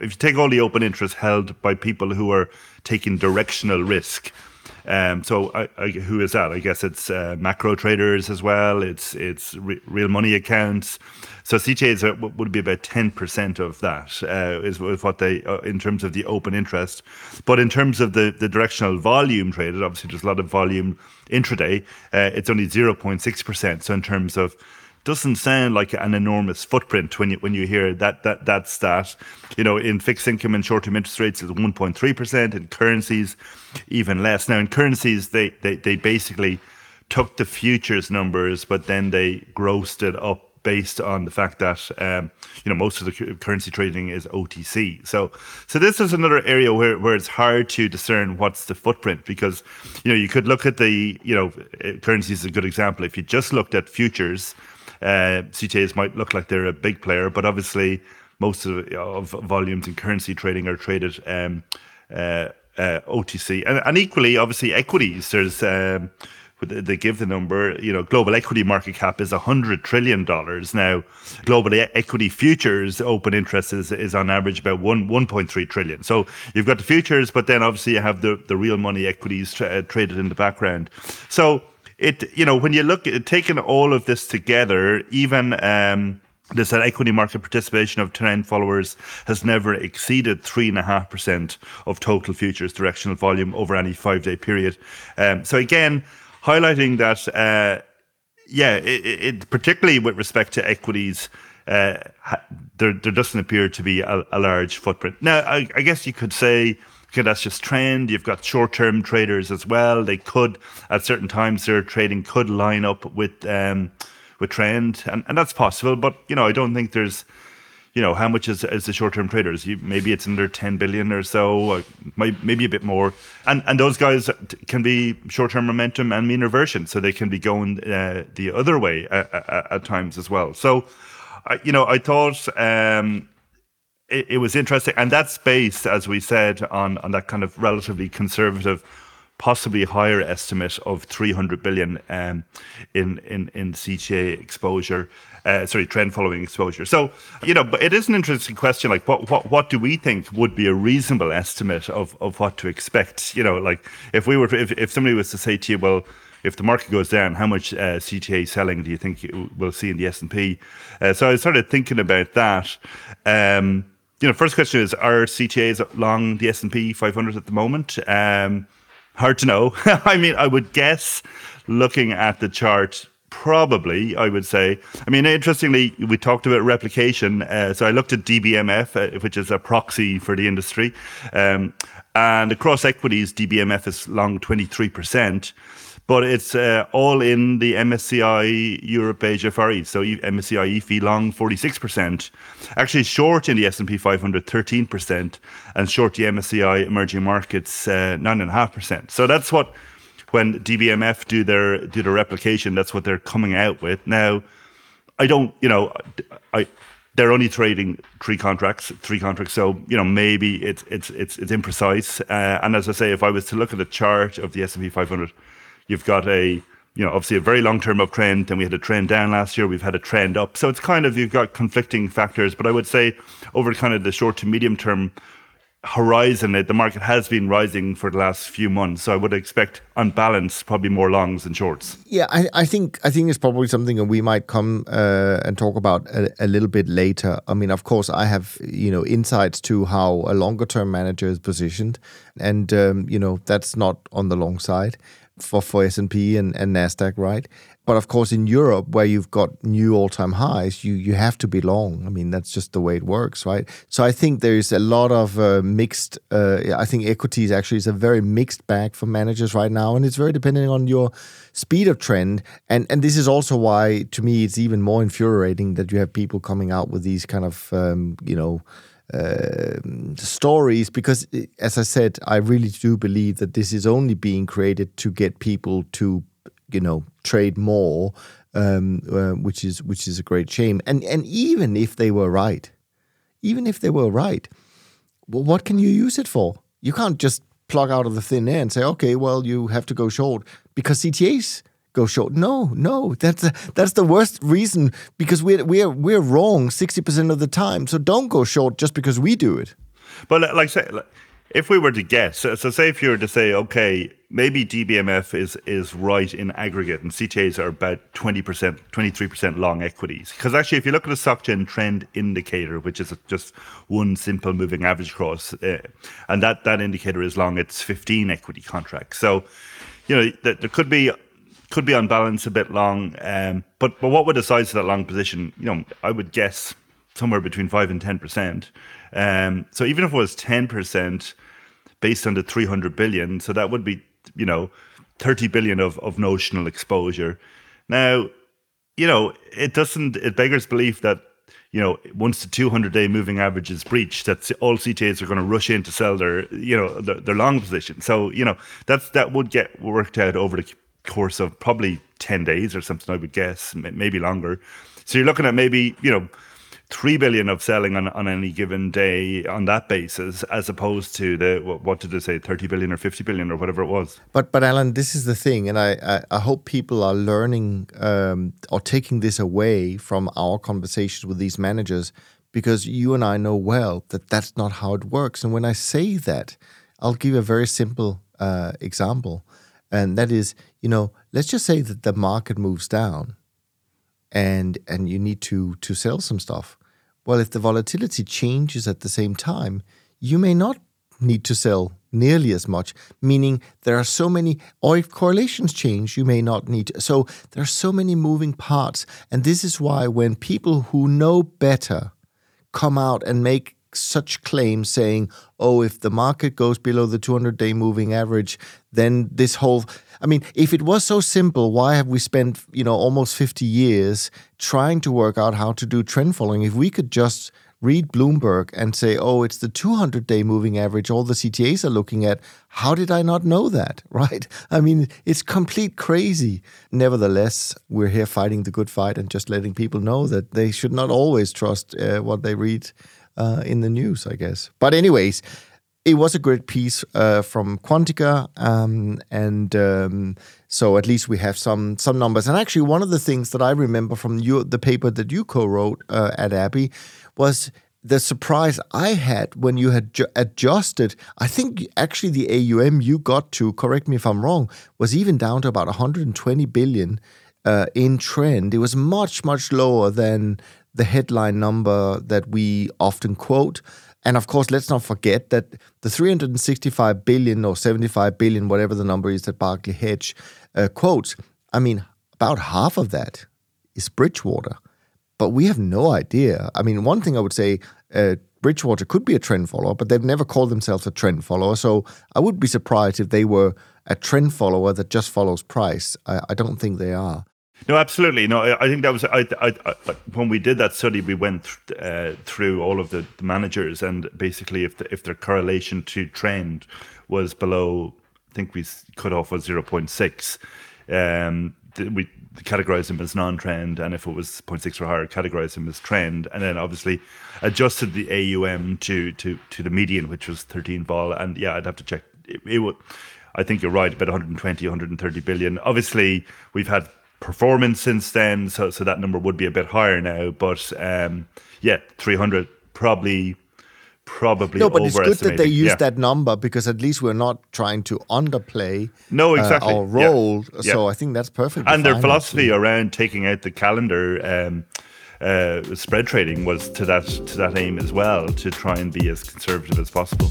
if you take all the open interest held by people who are taking directional risk. Um, so I, I, who is that? I guess it's uh, macro traders as well. It's it's re- real money accounts. So CTAs are, would be about ten percent of that uh, is what they uh, in terms of the open interest. But in terms of the the directional volume traded, obviously there's a lot of volume intraday. Uh, it's only zero point six percent. So in terms of doesn't sound like an enormous footprint when you when you hear that that that stat. You know, in fixed income and short term interest rates, is 1.3 percent. In currencies, even less. Now, in currencies, they they they basically took the futures numbers, but then they grossed it up based on the fact that um, you know most of the currency trading is OTC. So so this is another area where, where it's hard to discern what's the footprint because you know you could look at the you know currency is a good example. If you just looked at futures, uh, CTAs might look like they're a big player, but obviously most of, of volumes in currency trading are traded um, uh, uh, OTC, and, and, equally, obviously, equities. There's um, they give the number. You know, global equity market cap is hundred trillion dollars now. Global equity futures open interest is, is on average about one one point three trillion. So you've got the futures, but then obviously you have the the real money equities tra- uh, traded in the background. So it you know when you look at taking all of this together, even um, that equity market participation of trend followers has never exceeded three and a half percent of total futures directional volume over any five day period. Um, so again, highlighting that, uh, yeah, it, it, particularly with respect to equities. Uh, there, there doesn't appear to be a, a large footprint. Now, I, I guess you could say that's just trend. You've got short term traders as well. They could, at certain times, their trading could line up with um, with trend, and, and that's possible. But you know, I don't think there's, you know, how much is, is the short term traders? You, maybe it's under ten billion or so, maybe a bit more. And and those guys can be short term momentum and mean reversion, so they can be going uh, the other way at, at, at, times as well. So, uh, you know, I thought. Um, it, it, was interesting, and that's based, as we said, on on that kind of relatively conservative, possibly higher estimate of 300 billion um, in in in CTA exposure. Uh, sorry, trend following exposure. So, you know, but it is an interesting question. Like, what, what, what do we think would be a reasonable estimate of, of what to expect? You know, like if we were, if, if somebody was to say to you, well, if the market goes down, how much uh, CTA selling do you think you will see in the S and P? Uh, so I started thinking about that. Um, you know, first question is: Are CTAs long the S and P 500 at the moment? Um, hard to know. I mean, I would guess, looking at the chart, probably. I would say. I mean, interestingly, we talked about replication. Uh, so I looked at DBMF, uh, which is a proxy for the industry, um, and across equities, DBMF is long 23 percent but it's uh, all in the MSCI Europe Asia Far East. So MSCI EAFE long 46%, actually short in the S&P 500 13%, and short the MSCI emerging markets uh, 9.5%. So that's what when DBMF do their do their replication, that's what they're coming out with. Now, I don't, you know, I they're only trading three contracts, three contracts. So you know maybe it's it's it's it's imprecise. Uh, and as I say, if I was to look at a chart of the S and P 500 You've got a you know, obviously a very long term uptrend. Then we had a trend down last year. We've had a trend up. So it's kind of, you've got conflicting factors. But I would say over kind of the short to medium term horizon, the market has been rising for the last few months. So I would expect, on balance, probably more longs than shorts. Yeah, I, I think I think it's probably something that we might come uh, and talk about a, a, little bit later. I mean, of course, I have you know insights to how a longer term manager is positioned, and um, you know that's not on the long side for, for S&P and, and NASDAQ, right? But of course, in Europe, where you've got new all-time highs, you you have to be long. I mean, that's just the way it works, right? So I think there's a lot of uh, mixed. Uh, I think equities actually is a very mixed bag for managers right now, and it's very depending on your speed of trend. And and this is also why, to me, it's even more infuriating that you have people coming out with these kind of um, you know uh, stories because, as I said, I really do believe that this is only being created to get people to, you know, trade more, um, uh, which is which is a great shame. And and even if they were right, even if they were right, well, what can you use it for? You can't just plug out of the thin air and say, okay, well, you have to go short because CTAs go short. No, no, that's a, that's the worst reason because we're we're we're wrong sixty percent of the time. So don't go short just because we do it. But like say, if we were to guess, so, say if you were to say, okay, maybe DBMF is is right in aggregate, and CTAs are about twenty percent, twenty three percent long equities. Because actually, if you look at the SocGen trend indicator, which is just one simple moving average cross, uh, and that that indicator is long, it's fifteen equity contracts. So, you know, there could be could be on balance a bit long. Um, but but what would the size of that long position? You know, I would guess somewhere between five and ten percent. Um, so even if it was ten percent based on the three hundred billion, so that would be you know thirty billion of of notional exposure. Now, you know, it doesn't. It beggars belief that you know, once the 200 day moving average is breached, that all CTAs are going to rush in to sell their, you know, their, their, long position. So, you know, that's that would get worked out over the course of probably 10 days or something, I would guess, maybe longer. So you're looking at maybe, you know, 3 billion of selling on, on any given day on that basis, as opposed to the, what did they say, 30 billion or 50 billion or whatever it was. But, but Alan, this is the thing, and I, I, I hope people are learning um, or taking this away from our conversations with these managers because you and I know well that that's not how it works. And when I say that, I'll give a very simple uh, example and that is, you know, let's just say that the market moves down, and and you need to to sell some stuff. Well, if the volatility changes at the same time, you may not need to sell nearly as much, meaning there are so many, or if correlations change, you may not need to. So there are so many moving parts. And this is why when people who know better come out and make such claims saying, oh, if the market goes below the 200 day moving average, then this whole. I mean, if it was so simple, why have we spent, you know, almost 50 years trying to work out how to do trend following? If we could just read Bloomberg and say, oh, it's the 200 day moving average all the CTAs are looking at. How did I not know that? Right? I mean, it's complete crazy. Nevertheless, we're here fighting the good fight and just letting people know that they should not always trust uh, what they read uh, in the news, I guess. But anyways, it was a great piece uh, from Quantica, um, and um, so at least we have some some numbers. And actually, one of the things that I remember from you, the paper that you co-wrote uh, at Abbey, was the surprise I had when you had ju- adjusted. I think actually the AUM you got to, correct me if I'm wrong, was even down to about 120 billion uh, in trend. It was much much lower than the headline number that we often quote. And of course, let's not forget that the 365 billion or 75 billion, whatever the number is that Barclay Hedge uh, quotes, I mean, about half of that is Bridgewater. But we have no idea. I mean, one thing I would say, uh, Bridgewater could be a trend follower, but they've never called themselves a trend follower. So I would be surprised if they were a trend follower that just follows price. I, I don't think they are. No, absolutely. No, I think that was I, I, I, when we did that study. We went th- uh, through all of the, the, managers, and basically, if the, if their correlation to trend was below, I think we cut off was zero point six. Um, we categorized them as non-trend, and if it was 0.6 or higher, categorized them as trend, and then obviously adjusted the AUM to to to the median, which was 13 vol. And yeah, I'd have to check. It, it would. I think you're right, about 120, 130 billion. Obviously, we've had performance since then, so so that number would be a bit higher now. But um, yeah, 300 probably probably no, but it's good that they use yeah. that number because at least we're not trying to underplay no exactly uh, our role. Yeah. So yeah. I think that's perfect. And their philosophy actually. around taking out the calendar. Um, uh, spread trading was to that to that aim as well to try and be as conservative as possible.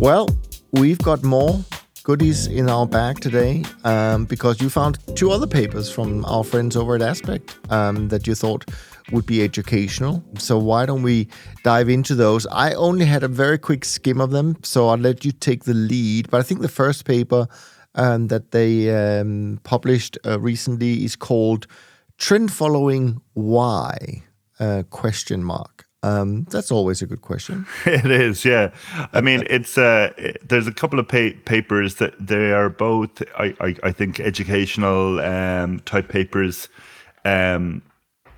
Well, We've got more goodies in our bag today um, because you found two other papers from our friends over at Aspect um, that you thought would be educational. So why don't we dive into those? I only had a very quick skim of them, so I'll let you take the lead. But I think the first paper um, that they um, published uh, recently is called trend following why? Uh, question mark. Um, that's always a good question. it is, yeah. I mean, it's uh, there's a couple of pa- papers that they are both, I, I, I think, educational um, type papers. Um,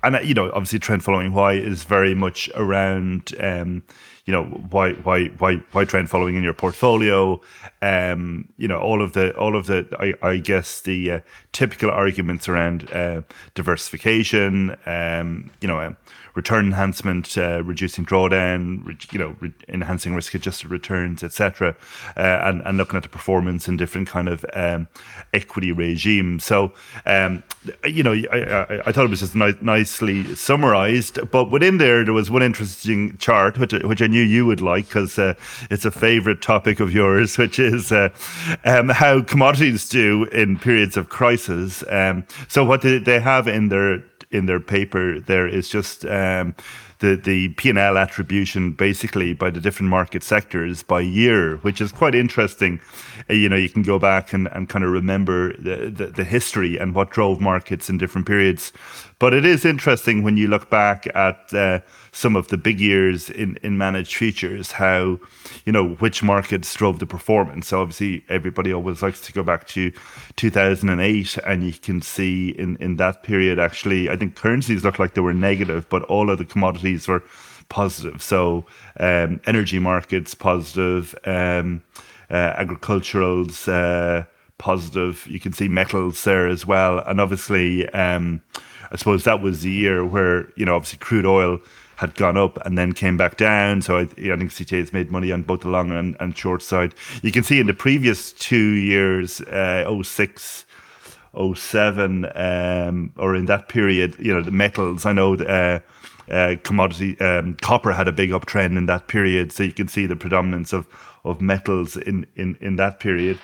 and uh, you know, obviously, trend following why is very much around, um, you know, why why why why trend following in your portfolio. Um, you know, all of the all of the I, I guess the uh, typical arguments around uh, diversification. Um, you know. Um, return enhancement, uh, reducing drawdown, re- you know, re- enhancing risk-adjusted returns, etc., uh, and and looking at the performance in different kind of um, equity regimes. So, um, you know, I, I, I, thought it was just ni- nicely summarized. But within there, there was one interesting chart which which I knew you would like because uh, it's a favorite topic of yours, which is uh, um, how commodities do in periods of crisis. Um, so, what they have in their in their paper there is just um, the the P and L attribution basically by the different market sectors by year, which is quite interesting. Uh, you know, you can go back and, and kind of remember the, the, the history and what drove markets in different periods. But it is interesting when you look back at uh, some of the big years in, in managed futures, how, you know, which markets drove the performance. So obviously, everybody always likes to go back to 2008, and you can see in, in that period, actually, I think currencies looked like they were negative, but all of the commodities were positive. So um, energy markets positive, um, uh, agriculturals uh, positive. You can see metals there as well, and obviously, um, I suppose that was the year where you know obviously crude oil had gone up and then came back down. So I, I think CTA has made money on both the long and, and short side. You can see in the previous two years, uh, 06, 07, um, or in that period, you know, the metals, I know uh, uh, commodity, um, copper had a big uptrend in that period. So you can see the predominance of, of metals in, in, in that period.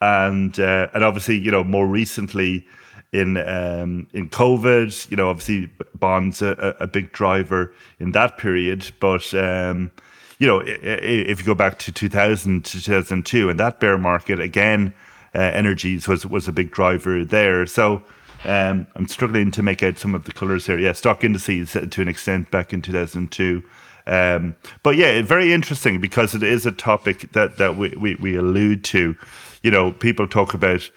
And, uh, and obviously, you know, more recently, in um, in COVID. You know, obviously bonds a, a big driver in that period, but um, you know, if you go back to 2000 to 2002 and that bear market again, uh, energies was was a big driver there. So. Um, I'm struggling to make out some of the colors here. Yeah, stock indices to an extent back in 2002. Um, but yeah, very interesting because it is a topic that that we, we, we allude to. You know, people talk about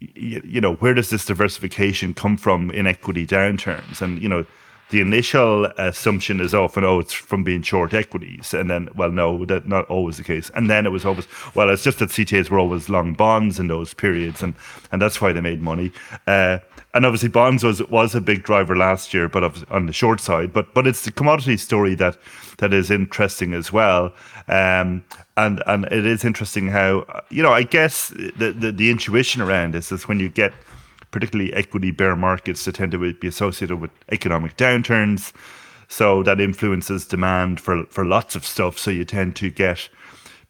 you, know, where does this diversification come from in equity downturns? And, you know, the initial assumption is often, oh, it's from being short equities. And then, well, no, that's not always the case. And then it was always, well, it's just that CTAs were always long bonds in those periods. And, and that's why they made money. Uh, and obviously bonds was was a big driver last year, but on the short side. But but it's the commodity story that that is interesting as well. Um, and and it is interesting how you know I guess the, the, the intuition around this is when you get particularly equity bear markets that tend to be associated with economic downturns, so that influences demand for for lots of stuff. So you tend to get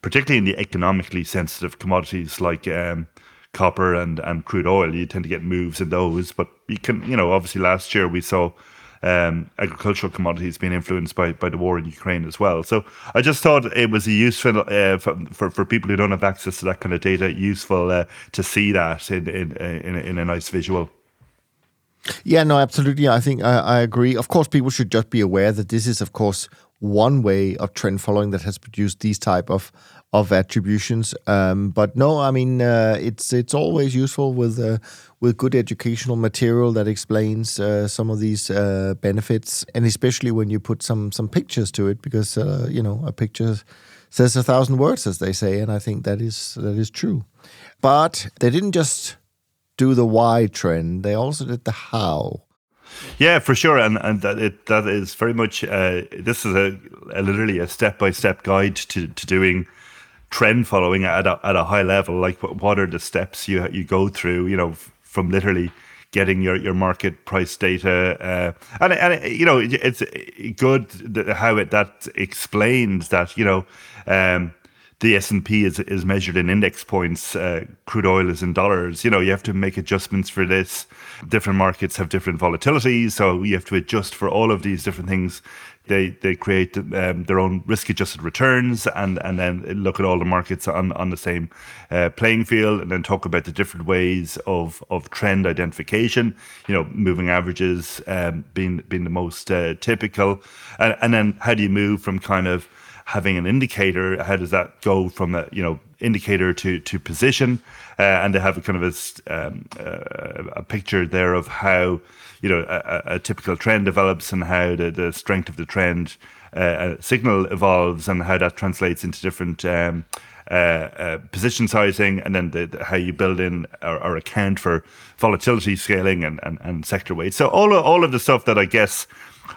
particularly in the economically sensitive commodities like um, copper and and crude oil, you tend to get moves in those. But you can you know obviously last year we saw um, agricultural commodities being influenced by, by the war in Ukraine as well. So I just thought it was a useful uh, for, for, people who don't have access to that kind of data, useful uh, to see that in in in, in a nice visual. Yeah, no, absolutely. I think I, I agree. Of course, people should just be aware that this is, of course, one way of trend following that has produced these type of of attributions. Um, but no, I mean uh, it's it's always useful with uh, with good educational material that explains uh, some of these uh, benefits, and especially when you put some some pictures to it, because uh, you know a picture says a thousand words, as they say, and I think that is that is true. But they didn't just do the why trend; they also did the how. Yeah, for sure, and and that it that is very much. Uh, this is a, a literally a step by step guide to to doing trend following at a, at a high level. Like, what, what are the steps you you go through? You know, from literally getting your, your market price data, uh, and and you know, it's good how it that explains that you know. Um, the S&P is, is measured in index points. Uh, crude oil is in dollars. You know, you have to make adjustments for this. Different markets have different volatility. So you have to adjust for all of these different things. They, they create um, their own risk adjusted returns and, and then look at all the markets on, on the same uh, playing field and then talk about the different ways of, of trend identification, you know, moving averages um, being, being the most uh, typical. And, and then how do you move from kind of having an indicator, how does that go from a you know indicator to to position, uh, and they have a kind of a, um, uh, a picture there of how you know a, a, typical trend develops and how the, the strength of the trend uh, signal evolves and how that translates into different. Um, uh, uh, position sizing, and then the, the, how you build in or, or, account for volatility scaling and, and, and sector weight. So all of, all of the stuff that I guess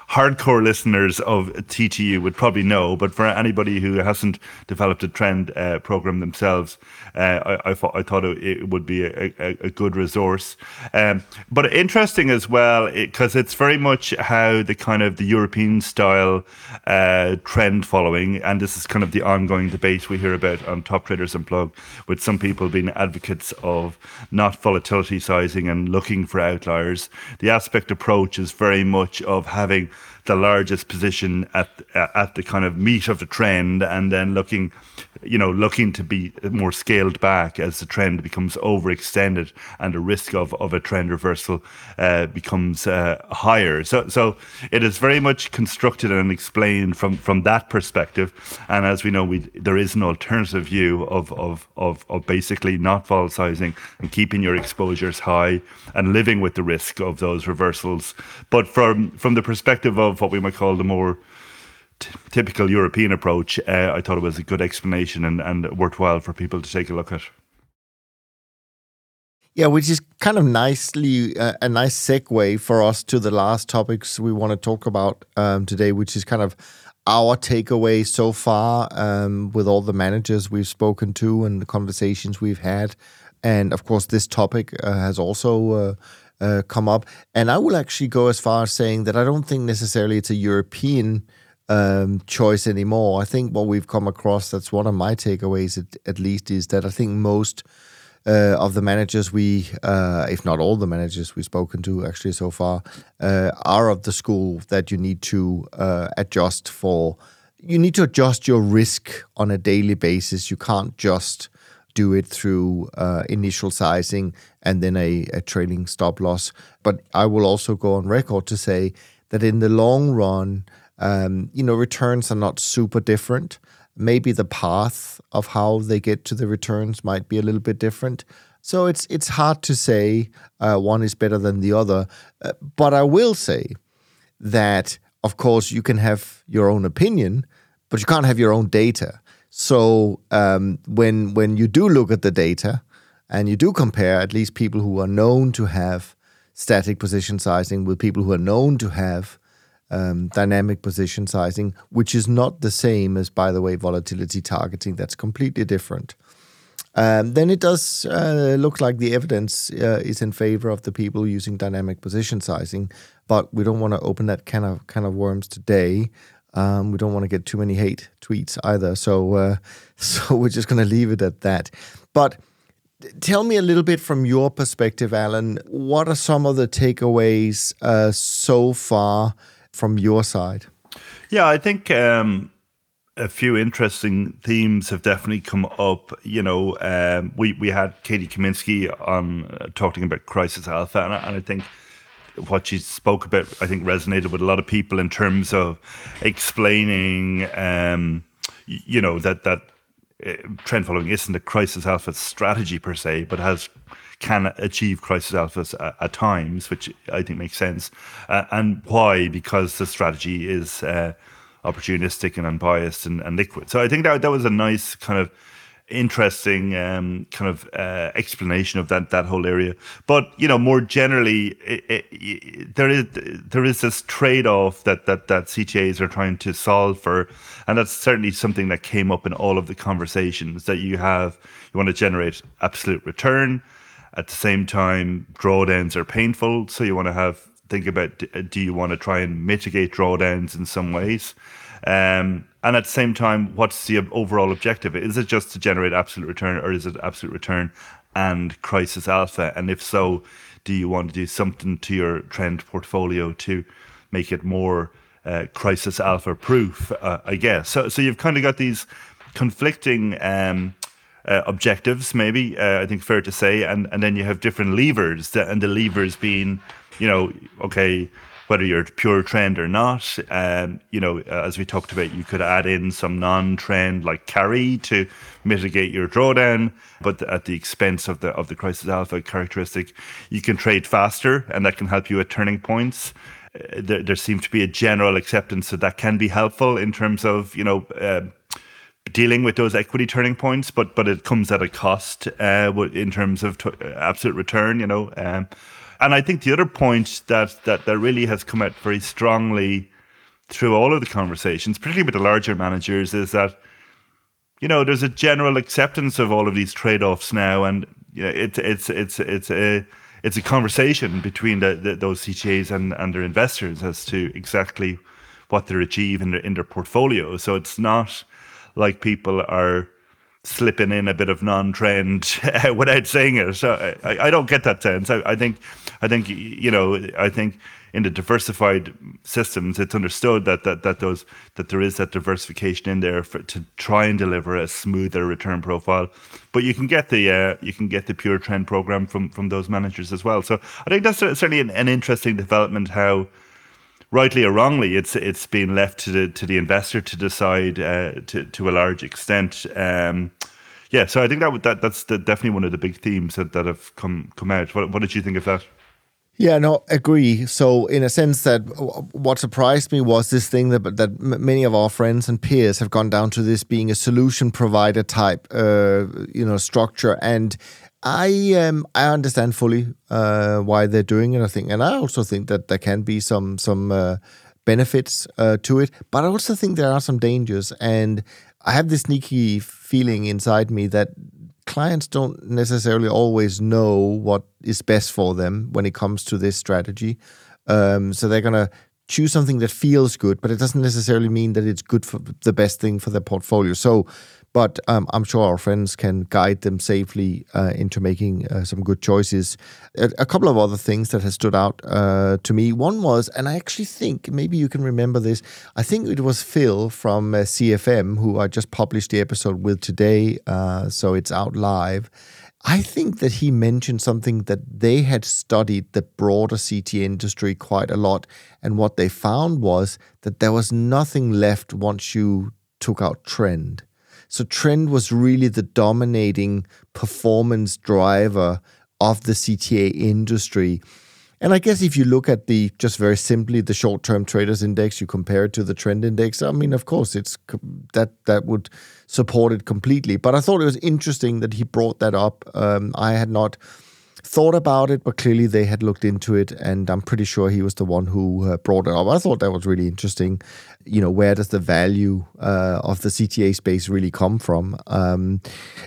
hardcore listeners of TTU would probably know, but for anybody who hasn't developed a trend uh, program themselves, uh, I, I, thought I thought it would be a, a, a good resource. Um, but interesting as well because it, it's very much how the kind of the European style uh, trend following, and this is kind of the ongoing debate we hear about on Top Traders Unplugged, with some people being advocates of not volatility sizing and looking for outliers. The Aspect approach is very much of having the largest position at at the kind of meat of the trend, and then looking, you know, looking to be more scaled back as the trend becomes overextended and the risk of, of a trend reversal uh, becomes uh, higher. So so it is very much constructed and explained from from that perspective. And as we know, we there is an alternative view of of of, of basically not vol sizing and keeping your exposures high and living with the risk of those reversals. But from from the perspective of what we might call the more typical European approach, uh, I thought it was a good explanation and, and worthwhile for people to take a look at. Yeah, which is kind of nicely uh, a nice segue for us to the last topics we want to talk about um, today, which is kind of our takeaway so far um, with all the managers we've spoken to and the conversations we've had. And of course, this topic uh, has also uh, uh, come up. And I will actually go as far as saying that I don't think necessarily it's a European um, choice anymore. I think what we've come across, that's one of my takeaways at, at least, is that I think most uh, of the managers we, uh, if not all the managers we've spoken to actually so far, uh, are of the school that you need to uh, adjust for. You need to adjust your risk on a daily basis. You can't just do it through uh, initial sizing and then a, a trailing stop loss. But I will also go on record to say that in the long run, um, you know, returns are not super different. Maybe the path of how they get to the returns might be a little bit different. So it's it's hard to say uh, one is better than the other. Uh, but I will say that, of course, you can have your own opinion, but you can't have your own data. So um, when when you do look at the data and you do compare at least people who are known to have static position sizing with people who are known to have um, dynamic position sizing, which is not the same as, by the way, volatility targeting. That's completely different. Um, then it does uh, look like the evidence uh, is in favor of the people using dynamic position sizing, but we don't want to open that kind of kind of worms today. Um, we don't want to get too many hate tweets either, so uh, so we're just going to leave it at that. But tell me a little bit from your perspective, Alan. What are some of the takeaways uh, so far from your side? Yeah, I think um, a few interesting themes have definitely come up. You know, um, we we had Katie Kaminski on uh, talking about Crisis Alpha, and and I think what she spoke about, I think, resonated with a lot of people in terms of explaining, um, you know, that that uh, trend following isn't a crisis alpha strategy per se, but has can achieve crisis alphas at, at times, which I think makes sense. Uh, and why? Because the strategy is uh, opportunistic and unbiased and, and liquid. So I think that that was a nice kind of interesting um, kind of uh, explanation of that that whole area. But you know, more generally, it, it, it, there is there is this trade off that that that CTAs are trying to solve for, and that's certainly something that came up in all of the conversations that you have. You want to generate absolute return. At the same time, drawdowns are painful, so you want to have think about do you want to try and mitigate drawdowns in some ways Um, and at the same time, what's the overall objective? Is it just to generate absolute return, or is it absolute return and crisis alpha? And if so, do you want to do something to your trend portfolio to make it more uh, crisis alpha proof? Uh, I guess so. So you've kind of got these conflicting. Um, uh, objectives, maybe uh, I think fair to say, and and then you have different levers, that, and the levers being, you know, okay, whether you're pure trend or not. Um, you know, as we talked about, you could add in some non-trend like carry to mitigate your drawdown, but at the expense of the of the crisis alpha characteristic. You can trade faster, and that can help you at turning points. Uh, there, there seems to be a general acceptance that that can be helpful in terms of you know. Uh, dealing with those equity turning points, but but it comes at a cost uh, in terms of t- absolute return. You know, um, and I think the other point that that that really has come out very strongly through all of the conversations, particularly with the larger managers, is that you know there's a general acceptance of all of these trade-offs now, and you know, it's it's it's it's a it's a conversation between the, the, those CTAs and, and their investors as to exactly what they achieve in their in their portfolio. So it's not like people are slipping in a bit of non-trend without saying it. So I, I don't get that sense. I, I, think, I think you know, I think in the diversified systems, it's understood that that that those that there is that diversification in there for, to try and deliver a smoother return profile. But you can get the uh, you can get the pure trend program from from those managers as well. So I think that's certainly an, an interesting development. How rightly or wrongly, it's it's been left to the to the investor to decide uh, to to a large extent. Um, yeah, so I think that that that's the, definitely one of the big themes that, that have come come out. What, what did you think of that? Yeah, no, agree. So, in a sense, that what surprised me was this thing that that many of our friends and peers have gone down to this being a solution provider type, uh, you know, structure, and I um, I understand fully uh, why they're doing it. I think, and I also think that there can be some some uh, benefits uh, to it, but I also think there are some dangers. And I have this sneaky feeling inside me that clients don't necessarily always know what is best for them when it comes to this strategy. Um, so they're gonna choose something that feels good, but it doesn't necessarily mean that it's good for the best thing for their portfolio. So but um, I'm sure our friends can guide them safely uh, into making uh, some good choices. A, a, couple of other things that has stood out uh, to me. One was, and I actually think maybe you can remember this. I think it was Phil from uh, CFM who I just published the episode with today, uh, so it's out live. I think that he mentioned something that they had studied the broader CT industry quite a lot, and what they found was that there was nothing left once you took out trend. So trend was really the dominating performance driver of the CTA industry. And I guess if you look at the just very simply the short-term traders index, you compare it to the trend index. I mean, of course, it's that that would support it completely. But I thought it was interesting that he brought that up. Um, I had not thought about it, but clearly they had looked into it, and I'm pretty sure he was the one who uh, brought it up. I thought that was really interesting. You know, where does the value uh, of the CTA space really come from? Um,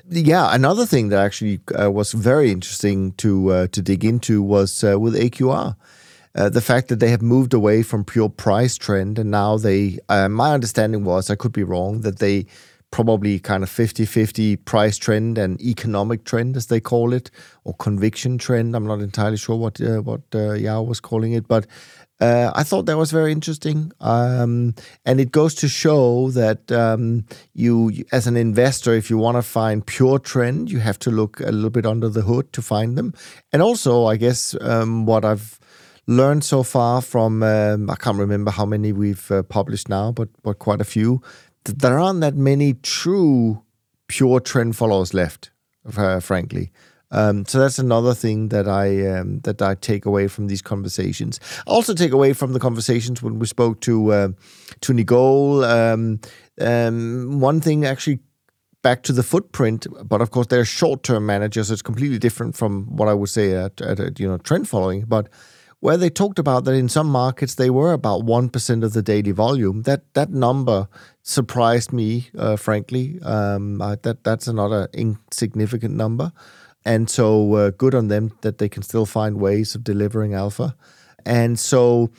yeah, another thing that actually uh, was very interesting to uh, to dig into was uh, with AQR. Uh, the fact that they have moved away from pure price trend and now they, my understanding was, I could be wrong, that they probably kind of 50-50 price trend and economic trend as they call it or conviction trend i'm not entirely sure what uh, what uh, Yao was calling it but uh, I thought that was very interesting, um, and it goes to show that um, you, as an investor, if you want to find pure trend, you have to look a little bit under the hood to find them. And also, I guess um, what I've learned so far from um, I can't remember how many we've uh, published now, but but quite a few there aren't that many true pure trend followers left, uh, frankly. Um, so that's another thing that I um, that I take away from these conversations. I also take away from the conversations when we spoke to uh, to Nicole. Um, um, one thing actually back to the footprint, but of course they're short term managers. So it's completely different from what I would say at, at you know trend following, but where they talked about that in some markets they were about 1% of the daily volume. That that number surprised me, uh, frankly. Um, uh, that that's another insignificant number, and so uh, good on them that they can still find ways of delivering alpha. And so,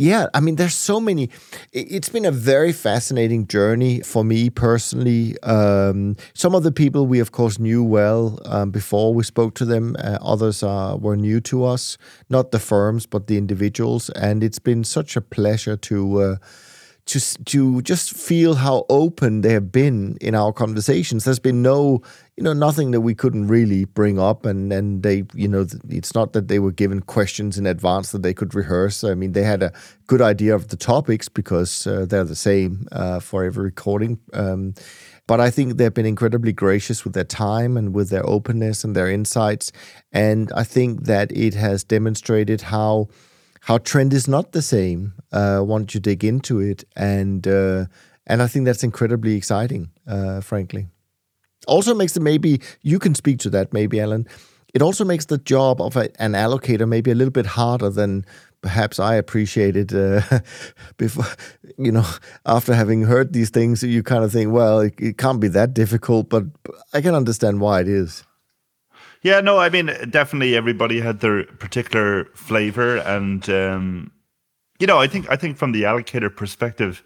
Yeah, I mean, there's so many. It's been a very fascinating journey for me personally. Um, some of the people we, of course, knew well um, before we spoke to them. Uh, others uh, were new to us, not the firms, but the individuals. And it's been such a pleasure to. To to just feel how open they have been in our conversations. There's been no, you know, nothing that we couldn't really bring up, and and they, you know, it's not that they were given questions in advance that they could rehearse. I mean, they had a good idea of the topics because uh, they're the same uh, for every recording. Um, but I think they've been incredibly gracious with their time and with their openness and their insights, and I think that it has demonstrated how how trend is not the same uh, once you dig into it, and uh, and I think that's incredibly exciting, uh, frankly. Also makes it maybe you can speak to that maybe, Alan. It also makes the job of a, an allocator maybe a little bit harder than perhaps I appreciated uh, before. You know, after having heard these things, you kind of think, well, it, it can't be that difficult, but I can understand why it is. Yeah, no, I mean, definitely everybody had their particular flavor, and um, you know, I think I think from the allocator perspective,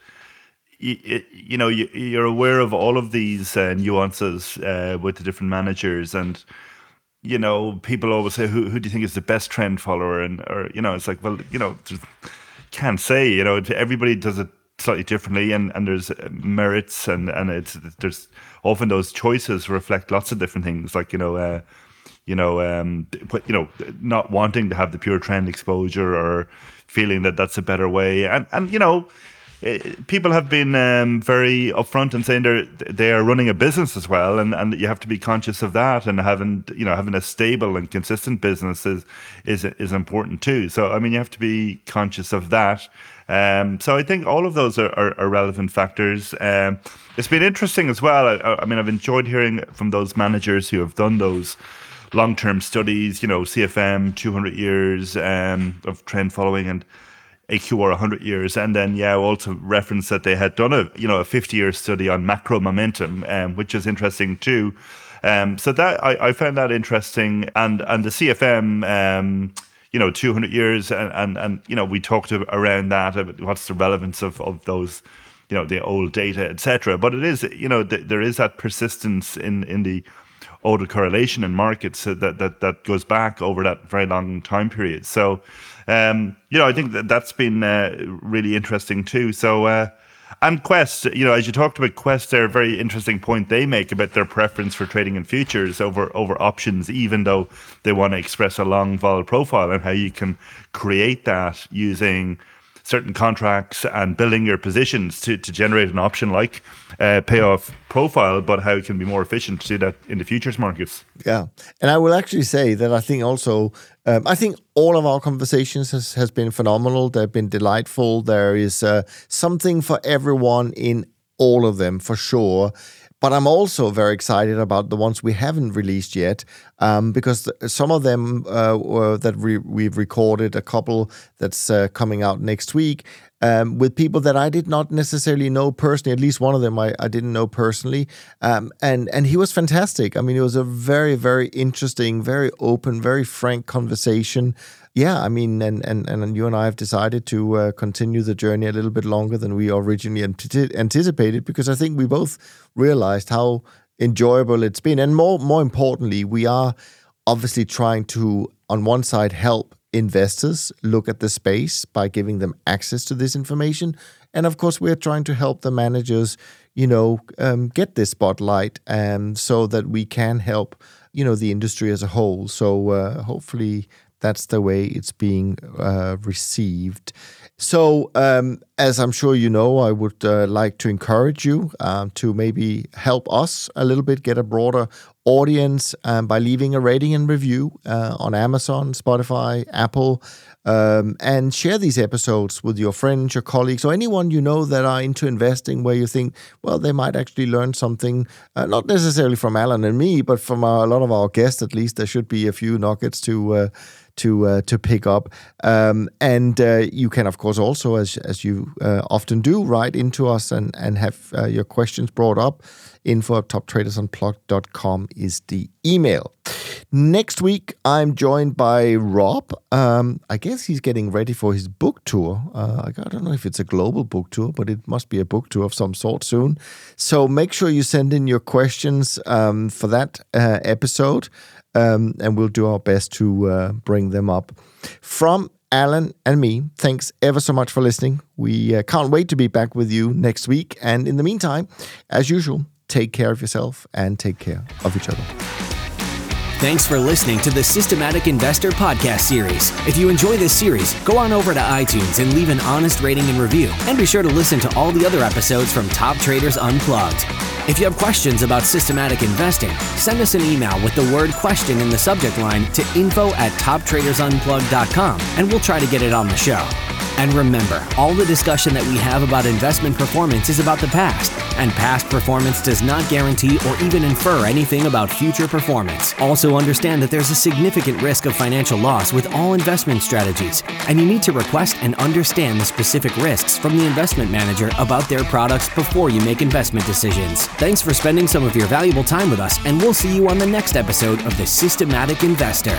you, you know, you, are aware of all of these uh, nuances uh, with the different managers, and you know, people always say, "Who who do you think is the best trend follower?" And or you know, it's like, well, you know, can't say. You know, everybody does it slightly differently, and and there's merits, and and it's there's often those choices reflect lots of different things, like you know. Uh, you know, um, you know, not wanting to have the pure trend exposure or feeling that that's a better way, and and you know, eh, people have been um, very upfront and saying they're they are running a business as well, and, and you have to be conscious of that, and having you know having a stable and consistent business is is is important too. So I mean, you have to be conscious of that. Um, so I think all of those are, are, are relevant factors. Um, it's been interesting as well. I, I mean, I've enjoyed hearing from those managers who have done those long term studies, you know, CFM, 200 years um, of trend following and AQR 100 years. And then, yeah, also reference that they had done a, you know, a 50 year study on macro momentum, um, which is interesting too. Um, so that I, I found that interesting. And, and the CFM, um, you know, 200 years and, and, and, you know, we talked around that, what's the relevance of, of those, you know, the old data, etc. But it is, you know, th- there is that persistence in, in the autocorrelation in markets that, that that goes back over that very long time period. So, um, you know, I think that that's been uh, really interesting too. So, uh, and Quest, you know, as you talked about Quest, they're a very interesting point they make about their preference for trading in futures over over options, even though they want to express a long vol profile and how you can create that using certain contracts and building your positions to, to generate an option like uh, payoff profile, but how it can be more efficient to do that in the futures markets. Yeah. And I will actually say that I think also, um, I think all of our conversations has, has been phenomenal. They've been delightful. There is uh, something for everyone in all of them for sure. But I'm also very excited about the ones we haven't released yet, um, because some of them uh, that we, we've recorded, a couple that's uh, coming out next week, um, with people that I did not necessarily know personally. At least one of them I, I didn't know personally, um, and and he was fantastic. I mean, it was a very very interesting, very open, very frank conversation yeah, I mean, and and and you and I have decided to uh, continue the journey a little bit longer than we originally anticipated because I think we both realized how enjoyable it's been, and more more importantly, we are obviously trying to, on one side, help investors look at the space by giving them access to this information, and of course, we're trying to help the managers, you know, um, get this spotlight, um, so that we can help, you know, the industry as a whole. So uh, hopefully that's the way it's being uh, received. So, um, as I'm sure you know, I would uh, like to encourage you um, to maybe help us a little bit get a broader audience um, by leaving a rating and review uh, on Amazon, Spotify, Apple, um, and share these episodes with your friends, your colleagues, or anyone you know that are into investing where you think, well, they might actually learn something, uh, not necessarily from Alan and me, but from a lot of our guests at least. There should be a few nuggets to uh, to uh, to pick up. Um, and uh, you can, of course, also, as as you uh, often do, write into us and and have uh, your questions brought up. Info at toptradersunplugged.com is the email. Next week, I'm joined by Rob. Um, I guess he's getting ready for his book tour. Uh, I don't know if it's a global book tour, but it must be a book tour of some sort soon. So make sure you send in your questions um, for that uh, episode, um, and we'll do our best to uh, bring them up. From Alan and me, thanks ever so much for listening. We uh, can't wait to be back with you next week. And in the meantime, as usual, take care of yourself and take care of each other. Thanks for listening to the Systematic Investor podcast series. If you enjoy this series, go on over to iTunes and leave an honest rating and review. And be sure to listen to all the other episodes from Top Traders Unplugged. If you have questions about systematic investing, send us an email with the word question in the subject line to info at toptradersunplugged.com and we'll try to get it on the show. And remember, all the discussion that we have about investment performance is about the past, and past performance does not guarantee or even infer anything about future performance. Also, understand that there's a significant risk of financial loss with all investment strategies, and you need to request and understand the specific risks from the investment manager about their products before you make investment decisions. Thanks for spending some of your valuable time with us, and we'll see you on the next episode of The Systematic Investor.